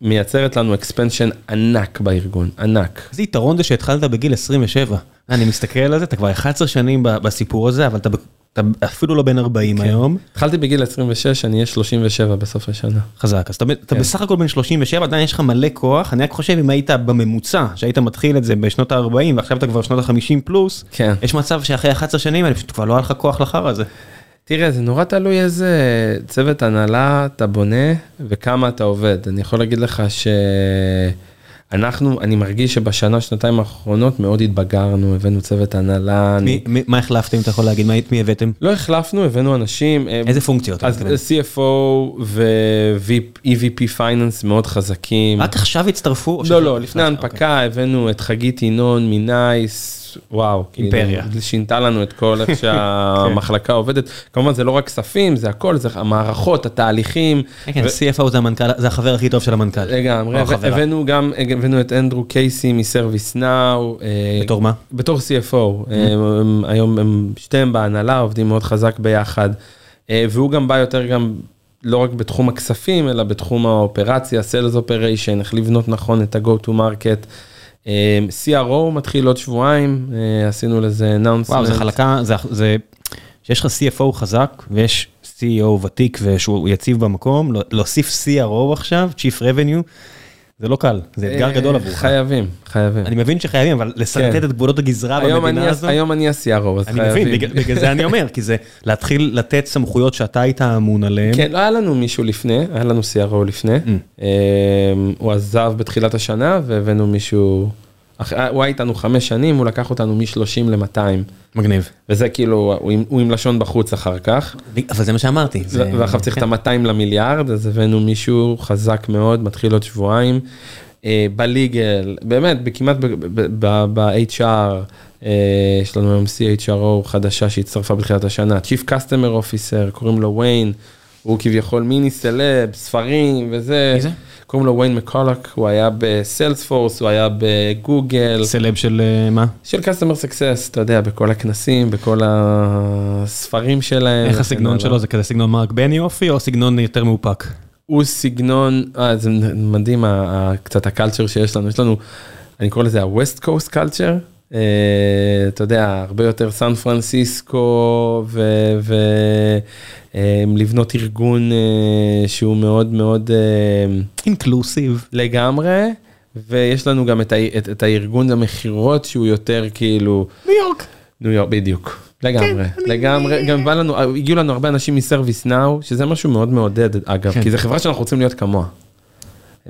מייצרת לנו אקספנשן ענק בארגון, ענק. איזה יתרון זה שהתחלת בגיל 27. אני מסתכל על זה, אתה כבר 11 שנים בסיפור הזה, אבל אתה אתה אפילו לא בן 40 היום. התחלתי בגיל 26, אני אהיה 37 בסוף השנה. חזק, אז אתה, אתה כן. בסך הכל בן 37, עדיין יש לך מלא כוח, אני רק חושב אם היית בממוצע, שהיית מתחיל את זה בשנות ה-40 ועכשיו אתה כבר שנות ה-50 פלוס, כן. יש מצב שאחרי 11 שנים האלה פשוט כבר לא היה לך כוח לחרא הזה. תראה, זה נורא תלוי איזה צוות הנהלה אתה בונה וכמה אתה עובד. אני יכול להגיד לך שאנחנו, אני מרגיש שבשנה, שנתיים האחרונות מאוד התבגרנו, הבאנו צוות הנהלה. אני... מי, מה החלפתם, אתה יכול להגיד, מה, מי הבאתם? לא החלפנו, הבאנו אנשים. אה, איזה פונקציות? אז מתכוון? CFO ו-EVP פייננס מאוד חזקים. רק עכשיו הצטרפו? לא, לא, לפני אוקיי. ההנפקה הבאנו את חגית ינון מנייס, וואו, כאילו, אימפריה. שינתה לנו את כל איך שהמחלקה עובדת. כמובן זה לא רק כספים, זה הכל, זה המערכות, התהליכים. כן, כן, CFO זה המנכ"ל, זה החבר הכי טוב של המנכ"ל. לגמרי. הבאנו גם, הבאנו את אנדרו קייסי מסרוויס נאו. בתור מה? בתור CFO, הם- הם- היום הם שתיהם בהנהלה, עובדים מאוד חזק ביחד. אה, והוא גם בא יותר גם, לא רק בתחום הכספים, אלא בתחום האופרציה, Sales Operation, איך לבנות נכון את ה-Go to Market. אה, CRO מתחיל עוד שבועיים, אה, עשינו לזה announcement. וואו, זה חלקה, זה, זה, שיש לך CFO חזק ויש CEO ותיק ושהוא יציב במקום, להוסיף CRO עכשיו, Chief Revenue, זה לא קל, זה אתגר אה, גדול עבורך. חייבים, חייבים. אני מבין שחייבים, אבל לשרטט כן. את גבולות הגזרה במדינה אני- הזו, היום אני ה-CRO, אז אני חייבים. מבין, בגלל- זה אני אומר, כי זה להתחיל לתת סמכויות שאתה היית אמון עליהן. כן, לא היה לנו מישהו לפני, היה לנו CRO לפני. Mm. אה, הוא עזב בתחילת השנה והבאנו מישהו, הוא היה איתנו חמש שנים, הוא לקח אותנו מ-30 ל-200. מגניב. וזה כאילו, הוא עם- הוא עם לשון בחוץ אחר כך. אבל זה מה שאמרתי. זה- ועכשיו צריך את כן. ה-200 למיליארד, אז הבאנו מישהו חזק מאוד, מתחיל עוד שבועיים. אה, בליגל, באמת, בכמעט ב-HR, יש לנו היום CHRO חדשה שהצטרפה בתחילת השנה, Chief Customer Officer, קוראים לו ויין, הוא כביכול מיני סלב, ספרים וזה. מי זה? קוראים לו ויין מקולק, הוא היה בסיילספורס, הוא היה בגוגל. סלב של אה, מה? של customer success, אתה יודע, בכל הכנסים, בכל הספרים שלהם. איך הסגנון. שלו זה כזה סגנון מרק בני אופי או סגנון יותר מאופק? הוא סגנון, אה, זה מדהים, קצת הקלצ'ר שיש לנו, יש לנו, אני קורא לזה ה-West Coast culture, אתה יודע, הרבה יותר סן פרנסיסקו, ולבנות ארגון אה, שהוא מאוד מאוד אה, אינקלוסיב. לגמרי, ויש לנו גם את, את, את הארגון המכירות שהוא יותר כאילו, ניו יורק. ניו יורק, בדיוק. לגמרי, לגמרי, גם בא לנו, הגיעו לנו הרבה אנשים מסרוויס נאו, שזה משהו מאוד מעודד אגב, כן. כי זו חברה שאנחנו רוצים להיות כמוה.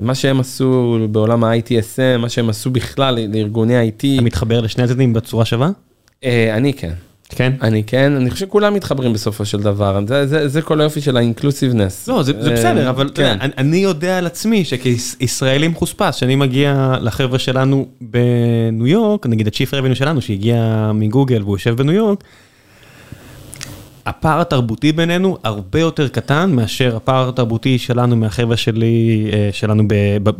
מה שהם עשו בעולם ה-ITSM, מה שהם עשו בכלל לארגוני IT, אתה מתחבר לשני הצדדים בצורה שווה? אה, אני כן, כן. אני כן, אני חושב שכולם מתחברים בסופו של דבר, זה, זה, זה כל היופי של האינקלוסיבנס. לא, זה, זה בסדר, אבל אתה יודע, כן. אני, אני יודע על עצמי שכישראלי מחוספס, שאני מגיע לחבר'ה שלנו בניו יורק, נגיד הצ'יפ רבנו שלנו שהגיע מגוגל והוא יושב בניו יורק, הפער התרבותי בינינו הרבה יותר קטן מאשר הפער התרבותי שלנו מהחבר'ה שלי, אה, שלנו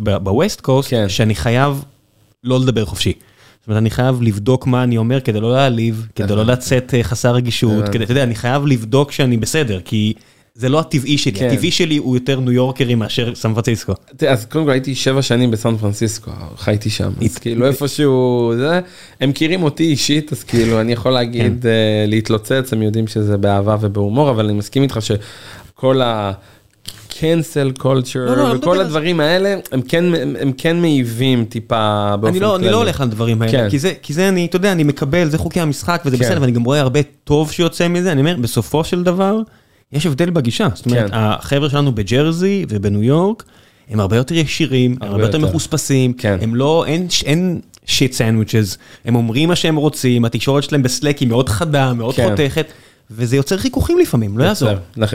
בווסט קוסט, כן. שאני חייב לא לדבר חופשי. זאת אומרת, אני חייב לבדוק מה אני אומר כדי לא להעליב, כדי לא הבנתי. לצאת אה, חסר רגישות, הבנתי. כדי, אתה יודע, אני חייב לבדוק שאני בסדר, כי זה לא הטבעי שלי, כן. הטבעי שלי הוא יותר ניו יורקרי מאשר סן פרנסיסקו. אז קודם כל הייתי שבע שנים בסן פרנסיסקו, חייתי שם, אז כאילו איפשהו זה, הם מכירים אותי אישית, אז כאילו אני יכול להגיד, כן. אה, להתלוצץ, הם יודעים שזה באהבה ובהומור, אבל אני מסכים איתך שכל ה... cancel culture לא, לא, אני מדבר וכל על- הדברים האלה הם כן הם, הם כן מעיבים טיפה באופן אני לא, אני כללי. לא הולך לדברים האלה, כן. כי זה, כי זה אני, אתה יודע, אני מקבל, זה חוקי המשחק וזה כן. בסדר, ואני גם רואה הרבה טוב שיוצא מזה, אני אומר, בסופו של דבר, יש הבדל בגישה. זאת אומרת, כן. החבר'ה שלנו בג'רזי ובניו יורק, הם הרבה יותר ישירים, הם הרבה יותר. מחוספסים, כן. הם לא, אין, אין שיט סנדוויצ'ז, הם אומרים מה שהם רוצים, התקשורת שלהם בסלק היא מאוד חדה, מאוד כן. חותכת, וזה יוצר חיכוכים לפעמים, לא יעזור.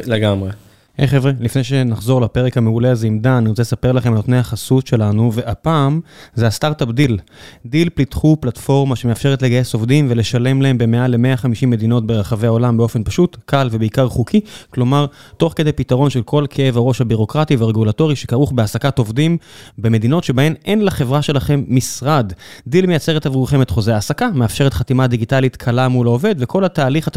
לגמרי. היי חבר'ה, לפני שנחזור לפרק המעולה הזה עם דן, אני רוצה לספר לכם על נותני החסות שלנו, והפעם זה הסטארט-אפ Deel. Deel פיתחו פלטפורמה שמאפשרת לגייס עובדים ולשלם להם במעל ל-150 מדינות ברחבי העולם באופן פשוט, קל ובעיקר חוקי, כלומר, תוך כדי פתרון של כל כאב הראש הבירוקרטי והרגולטורי שכרוך בהעסקת עובדים במדינות שבהן אין לחברה שלכם משרד. Deel מייצרת עבורכם את חוזה ההעסקה, מאפשרת חתימה דיגיטלית קלה מול העובד, וכל התהליך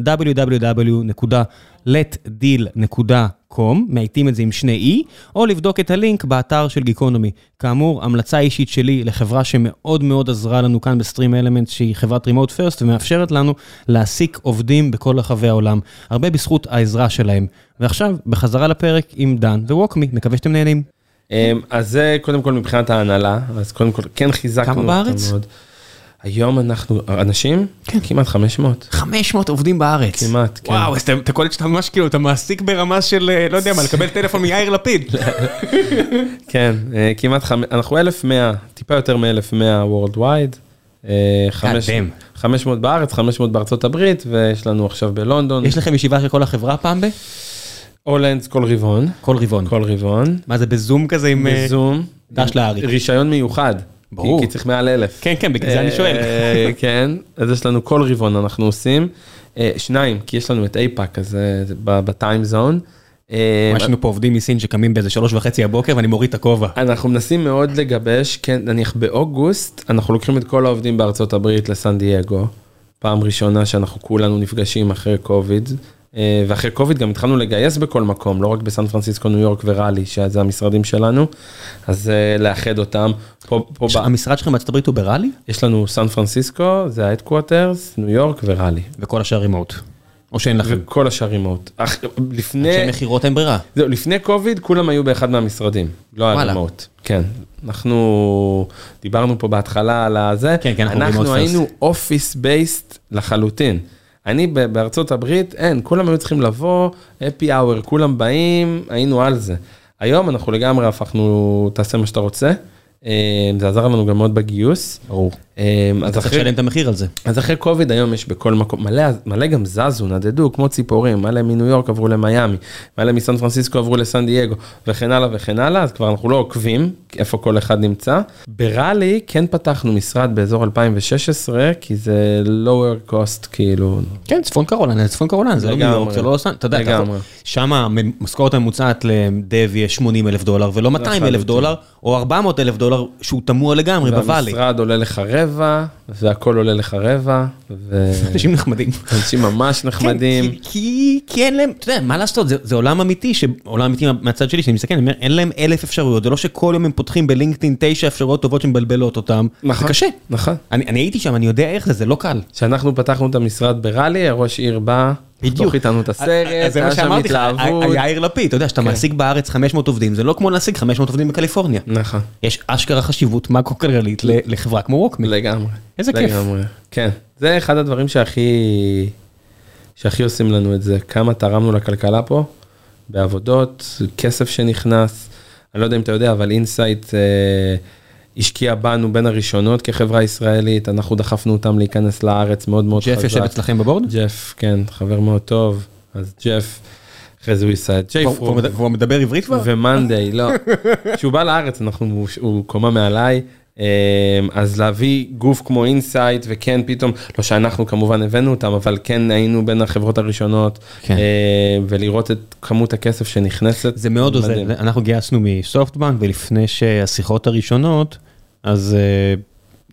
www.letdeal.com, מאייתים את זה עם שני E, או לבדוק את הלינק באתר של גיקונומי. כאמור, המלצה אישית שלי לחברה שמאוד מאוד עזרה לנו כאן בסטרים אלמנט, שהיא חברת רימוט פרסט, ומאפשרת לנו להעסיק עובדים בכל רחבי העולם, הרבה בזכות העזרה שלהם. ועכשיו, בחזרה לפרק עם דן וווקמי, מקווה שאתם נהנים. אמ, אז זה קודם כל מבחינת ההנהלה, אז קודם כל כן חיזקנו כמה אותם בארץ? היום אנחנו, אנשים? כן. כמעט 500. 500 עובדים בארץ. כמעט, כן. וואו, אז אתה- קולט שאתה ממש כאילו, אתה מעסיק ברמה של, אה, לא יודע מה, לקבל טלפון מיאיר לפיד. כן, אה, כמעט, אנחנו 1,100, טיפה יותר מ-1,100 worldwide. אה, חמש- damn. 500 בארץ, 500 בארצות הברית, ויש לנו עכשיו בלונדון. יש לכם ישיבה של כל החברה פעם ב? הולנדס כל רבעון, כל רבעון. כל רבעון. מה זה בזום כזה עם... אה, בזום. דש לארי. רישיון מיוחד. ברור. כי צריך מעל אלף. כן, כן, בגלל זה אני שואל. אה, כן, אז יש לנו כל רבעון אנחנו עושים. אה, שניים, כי יש לנו את APAC, אז זה ב- ב time zone. יש לנו פה עובדים מסין שקמים באיזה שלוש וחצי הבוקר ואני מוריד את הכובע. אנחנו מנסים מאוד לגבש, כן, נניח באוגוסט, אנחנו לוקחים את כל העובדים בארצות הברית לסן דייגו. פעם ראשונה שאנחנו כולנו נפגשים אחרי קוביד. אה, ואחרי קוביד גם התחלנו לגייס בכל מקום, לא רק בסן פרנסיסקו, ניו יורק וראלי, שזה המשרדים שלנו, אז אה, לאחד אותם. פה, פה ש- ב... המשרד שלכם בארצות הברית הוא בראלי? יש לנו סן פרנסיסקו, זה ה headquarters, ניו יורק וראלי. וכל השאר remote. או שאין לכם. וכל השאר remote. אך, לפני, שמכירות אין ברירה. זהו, לפני קוביד כולם היו באחד מהמשרדים, לא היה. remote. כן, אנחנו דיברנו פה בהתחלה על הזה, כן, כן, אנחנו אנחנו היינו office based לחלוטין. אני בארצות הברית, אין, כולם היו צריכים לבוא, happy hour, כולם באים, היינו על זה. היום אנחנו לגמרי הפכנו, תעשה מה שאתה רוצה. אה, זה עזר לנו גם מאוד בגיוס. ברור. אה, אז אתה צריך אחרי, לשלם את המחיר על זה. אז אחרי קוביד היום יש בכל מקום, מלא, מלא גם זזו, נדדו כמו ציפורים, מלא מניו יורק עברו למיאמי, מלא מסן פרנסיסקו עברו לסן דייגו, וכן הלאה וכן הלאה, אז כבר אנחנו לא עוקבים איפה כל אחד נמצא. בראלי כן פתחנו משרד באזור 2016, כי זה lower cost כאילו. כן, צפון קרולנה, צפון קרולנה, זה לא ניו לגמרי. יורק, זה לא אנג'לס, אתה יודע. שם המשכורת הממוצעת לדב יהיה 80 אלף דולר, ולא 200 אלף לחלוטין. דולר, או 400 אלף דולר, שהוא תמוה לגמרי בוואלי. והמשרד עולה לך רבע, והכל עולה לך רבע, אנשים נחמדים. ואנשים ממש נחמדים. כן, כי- כי אין להם, אתה יודע, מה לעשות, זה- זה עולם אמיתי, עולם אמיתי מהצד שלי, שאני מסתכל, אני אומר, אין להם אלף אפשרויות, זה לא שכל יום הם פותחים בלינקדאין תשע אפשרויות טובות שמבלבלות אותם, זה נכון. קשה. נכון. אני אני הייתי שם, אני יודע איך זה, זה לא קל. כשאנחנו פתחנו את המשרד בראלי, הראש עיר בא, לחתוך איתנו את הסרט, זה מה היה שם שאמרתי לך, התלהבות. יאיר לפיד, אתה יודע, שאתה מעסיק בארץ 500 עובדים, זה לא כמו להשיג 500 עובדים בקליפורניה. נכון, יש אשכרה חשיבות מקרו-כלכלית לחברה כמו WalkMe. לגמרי. איזה כיף. לגמרי. כן, זה אחד הדברים שהכי, שהכי עושים לנו את זה, כמה תרמנו לכלכלה פה, בעבודות, כסף שנכנס, אני לא יודע אם אתה יודע, אבל Insight אה, השקיע בנו בין הראשונות כחברה ישראלית, אנחנו דחפנו אותם להיכנס לארץ מאוד מאוד חזק. ג'ף יושב אצלכם ב board? ג'ף, כן, חבר מאוד טוב, אז ג'ף, אחרי זה הוא ייסע את JFrog. הוא מד- הוא מדבר עברית כבר? ו monday, לא. כשהוא בא לארץ, אנחנו, הוא קומה מעליי. אז להביא גוף כמו Insight וכן פתאום, לא שאנחנו כמובן הבאנו אותם, אבל כן היינו בין החברות הראשונות, כן. ולראות את כמות הכסף שנכנסת. זה מאוד עוזר. אנחנו גייסנו מ SoftBank ולפני שהשיחות הראשונות, אז אה,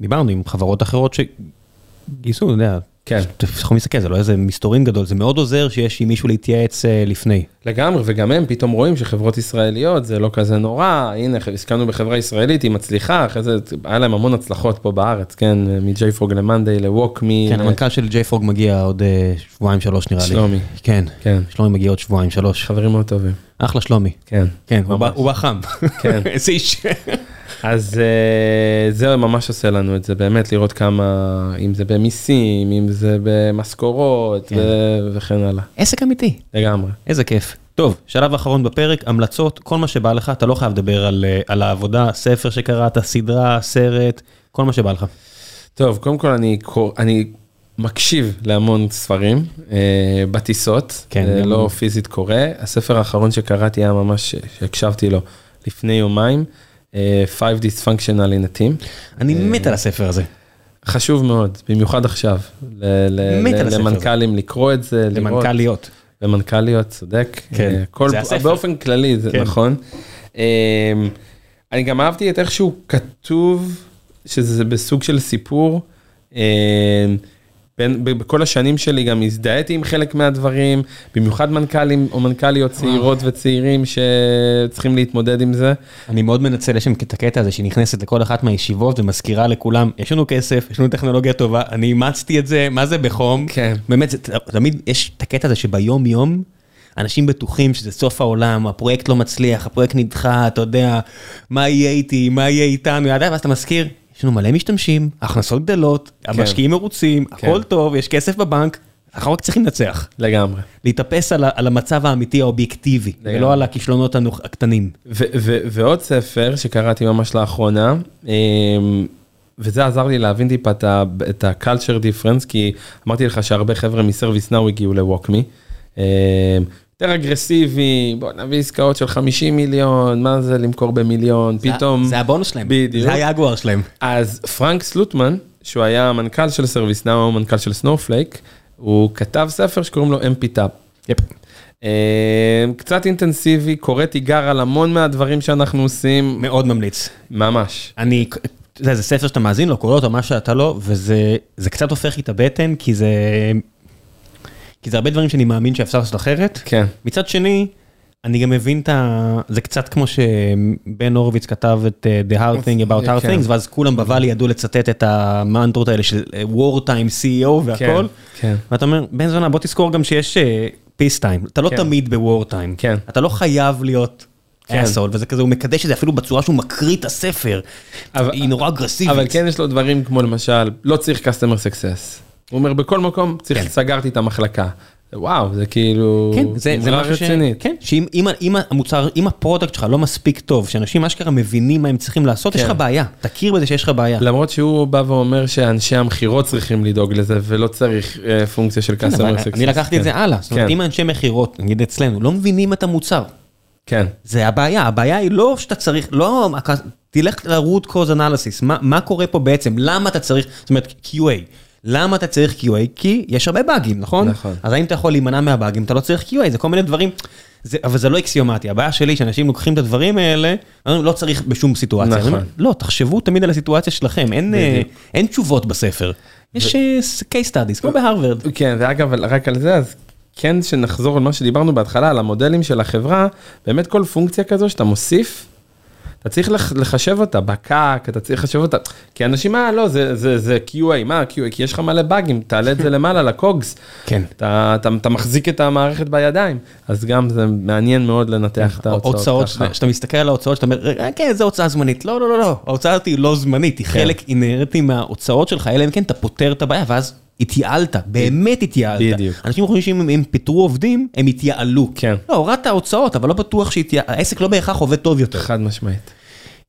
דיברנו עם חברות אחרות שגייסו, אתה יודע, כן. אתם יכולים להסתכל, זה לא איזה מסתורין גדול, זה מאוד עוזר שיש עם מישהו להתייעץ אה, לפני. לגמרי, וגם הם פתאום רואים שחברות ישראליות זה לא כזה נורא, הנה, הסכמנו בחברה ישראלית, היא מצליחה, אחרי זה היה להם המון הצלחות פה בארץ, כן, מ-JFrog ל-Monday, ל-Walkme. כן, המנכ"ל של JFrog מגיע עוד אה, שבועיים שלוש נראה לי. שלומי. כן, כן, שלומי מגיע עוד שבועיים שלוש. חברים מאוד טובים. אחלה שלומי. כן. כן, הוא בא- חם. כן. איזה איש. אז אה, זה ממש עושה לנו את זה, באמת לראות כמה, אם זה במיסים, אם זה במשכורות כן. וכן הלאה. עסק אמיתי. לגמרי. איזה כיף. טוב, שלב אחרון בפרק, המלצות, כל מה שבא לך, אתה לא חייב לדבר על, אה, על העבודה, ספר שקראת, סדרה, סרט, כל מה שבא לך. טוב, קודם כל אני, אני מקשיב להמון ספרים אה, בטיסות, כן, אה, גם לא. פיזית קורא. הספר האחרון שקראתי היה ממש, שהקשבתי לו לפני יומיים, אה, Five Dysfunctional in a Team. אני אה, מת על הספר הזה. חשוב מאוד, במיוחד עכשיו, ל- ל- למנכ"לים לקרוא את זה, לראות. למנכ"ליות. ומנכ"ליות, צודק. כן, אה, כל, זה הספר. באופן כללי, זה כן. נכון. אה, אני גם אהבתי את איך שהוא כתוב, שזה בסוג של סיפור. בכל השנים שלי גם הזדהיתי עם חלק מהדברים, במיוחד מנכ"לים או מנכ"ליות צעירות וצעירים שצריכים להתמודד עם זה. אני מאוד מנצל, יש שם את הקטע הזה שהיא נכנסת לכל אחת מהישיבות ומזכירה לכולם, יש לנו כסף, יש לנו טכנולוגיה טובה, אני אימצתי את זה, מה זה בחום? כן. באמת, זה, תמיד יש את הקטע הזה שביום יום, אנשים בטוחים שזה סוף העולם, הפרויקט לא מצליח, הפרויקט נדחה, אתה יודע, מה יהיה איתי, מה יהיה איתנו, ואז אתה מזכיר, יש לנו מלא משתמשים, ההכנסות גדלות, המשקיעים מרוצים, כן. הכל טוב, יש כסף בבנק, אנחנו רק צריכים לנצח. לגמרי. להתאפס על, על המצב האמיתי האובייקטיבי, לגמרי. ולא על הכישלונות הנוח- הקטנים. ו- ו- ועוד ספר שקראתי ממש לאחרונה, אמ, וזה עזר לי להבין טיפה את ה-culture difference, כי אמרתי לך שהרבה חבר'ה מ-service now הגיעו ל-walkme. יותר אגרסיבי, בוא נביא עסקאות של 50 מיליון, מה זה למכור במיליון, זה- פתאום. זה הבונוס שלהם, בדיוק. זה היגואר שלהם. אז פרנק סלוטמן, שהוא היה המנכ"ל של ServiceNow, הוא מנכ"ל של Snowflake, הוא כתב ספר שקוראים לו Amp It Up. Yep. אה, קצת אינטנסיבי, קורא תיגר על המון מהדברים שאנחנו עושים, מאוד ממליץ. ממש. אני, יודע, זה ספר שאתה מאזין לו, קורא אותו מה שאתה לא, וזה זה קצת הופך לי את הבטן, כי זה... כי זה הרבה דברים שאני מאמין שאפשר לעשות אחרת. כן, מצד שני, אני גם מבין את ה... זה קצת כמו שבן הורוביץ כתב את אה, The hard thing about hard כן. things, ואז כולם ב Valley ידעו לצטט את המנטרות האלה של אה, Wartime CEO והכל. כן. ואתה אומר, בן זונה, בוא תזכור גם שיש peace time, אתה לא כן. תמיד ב war time, כן. אתה לא חייב להיות כן. asshole, וזה כזה, הוא מקדש את זה אפילו בצורה שהוא מקריא את הספר, אבל- היא נורא אגרסיבית. אבל כן יש לו דברים כמו למשל, לא צריך customer success. הוא אומר, בכל מקום צריך, כן. סגרתי את המחלקה. וואו, זה כאילו, כן, זה, זה משהו ש... רצינית. כן, שאם אם, אם המוצר, אם ה product שלך לא מספיק טוב, שאנשים אשכרה מבינים מה הם צריכים לעשות, יש כן. לך בעיה. תכיר בזה שיש לך בעיה. למרות שהוא בא ואומר שאנשי המכירות צריכים לדאוג לזה, ולא צריך אה, פונקציה של כן, אבל success. אני לקחתי את זה כן. הלאה. זאת אומרת, כן. אם אנשי מכירות, נגיד אצלנו, לא מבינים את המוצר, כן, זה הבעיה. הבעיה היא לא שאתה צריך, לא, תלך ל-root cause analysis, מה, מה קורה פה בעצם? למה אתה צריך, זאת אומרת, QA. למה אתה צריך QA? כי יש הרבה באגים, נכון? נכון. אז האם אתה יכול להימנע מהבאגים? אתה לא צריך QA, זה כל מיני דברים, זה, אבל זה לא אקסיומטי. הבעיה שלי שאנשים לוקחים את הדברים האלה, אומרים, לא צריך בשום סיטואציה. נכון. אני אומר, לא, תחשבו תמיד על הסיטואציה שלכם, אין, אה, בדיוק. אין תשובות בספר. יש אה, case studies, כמו בהרווארד. כן, ואגב, רק על זה, אז כן שנחזור על מה שדיברנו בהתחלה, על המודלים של החברה, באמת כל פונקציה כזו שאתה מוסיף, אתה צריך לח- לחשב אותה בקאק, אתה צריך לחשב אותה, כי אנשים, אה, לא, זה, זה, זה QA, מה QA? כי יש לך מלא באגים, תעלה את זה למעלה לקוגס, כן. אתה, אתה, אתה מחזיק את המערכת בידיים, אז גם זה מעניין מאוד לנתח את ההוצאות הוצאות, ככה. שאתה מסתכל על ההוצאות, שאתה אומר, "אה, כן, זו הוצאה זמנית. לא, לא, לא, לא, ההוצאה הזאת היא לא זמנית, היא כן. חלק אינהרנטי מההוצאות שלך, אלא אם כן אתה פותר את הבעיה, ואז התייעלת, באמת התייעלת. בדיוק. אנשים חושבים שאם הם פיטרו עובדים, הם התייעלו. כן. לא, הורדת הוצאות, אבל לא בטוח שהעסק לא בהכרח עובד טוב יותר. חד משמעית.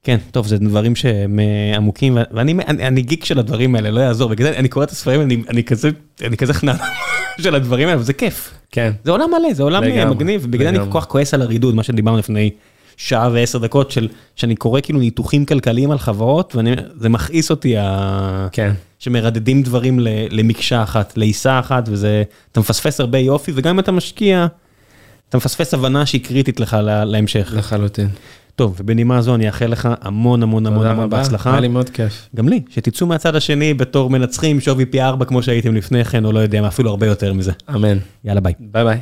כן, טוב, זה דברים שהם אה, עמוקים, ואני אני, אני גיק של הדברים האלה, לא יעזור, בגלל זה אני קורא את הספרים, אני, אני כזה, אני כזה חנן של הדברים האלה, וזה כיף. כן. זה עולם מלא, זה עולם אה, לגמרי, מגניב, ובגלל זה אני כל. כך כועס על הרידוד, מה שדיברנו לפני שעה ועשר דקות של, שאני קורא כאילו ניתוחים כלכליים על חברות, וזה מכעיס אותי, ה... כן. שמרדדים דברים למקשה אחת, לעיסה אחת, וזה, אתה מפספס הרבה יופי, וגם אם אתה משקיע, אתה מפספס הבנה שהיא קריטית לך להמשך. לחלוטין. טוב, ובנימה זו אני אאחל לך המון המון המון המון בהצלחה. היה לי מאוד כיף. גם לי, שתצאו מהצד השני בתור מנצחים, שווי פי ארבע כמו שהייתם לפני כן, או לא יודע, אפילו הרבה יותר מזה. אמן. יאללה ביי. ביי ביי.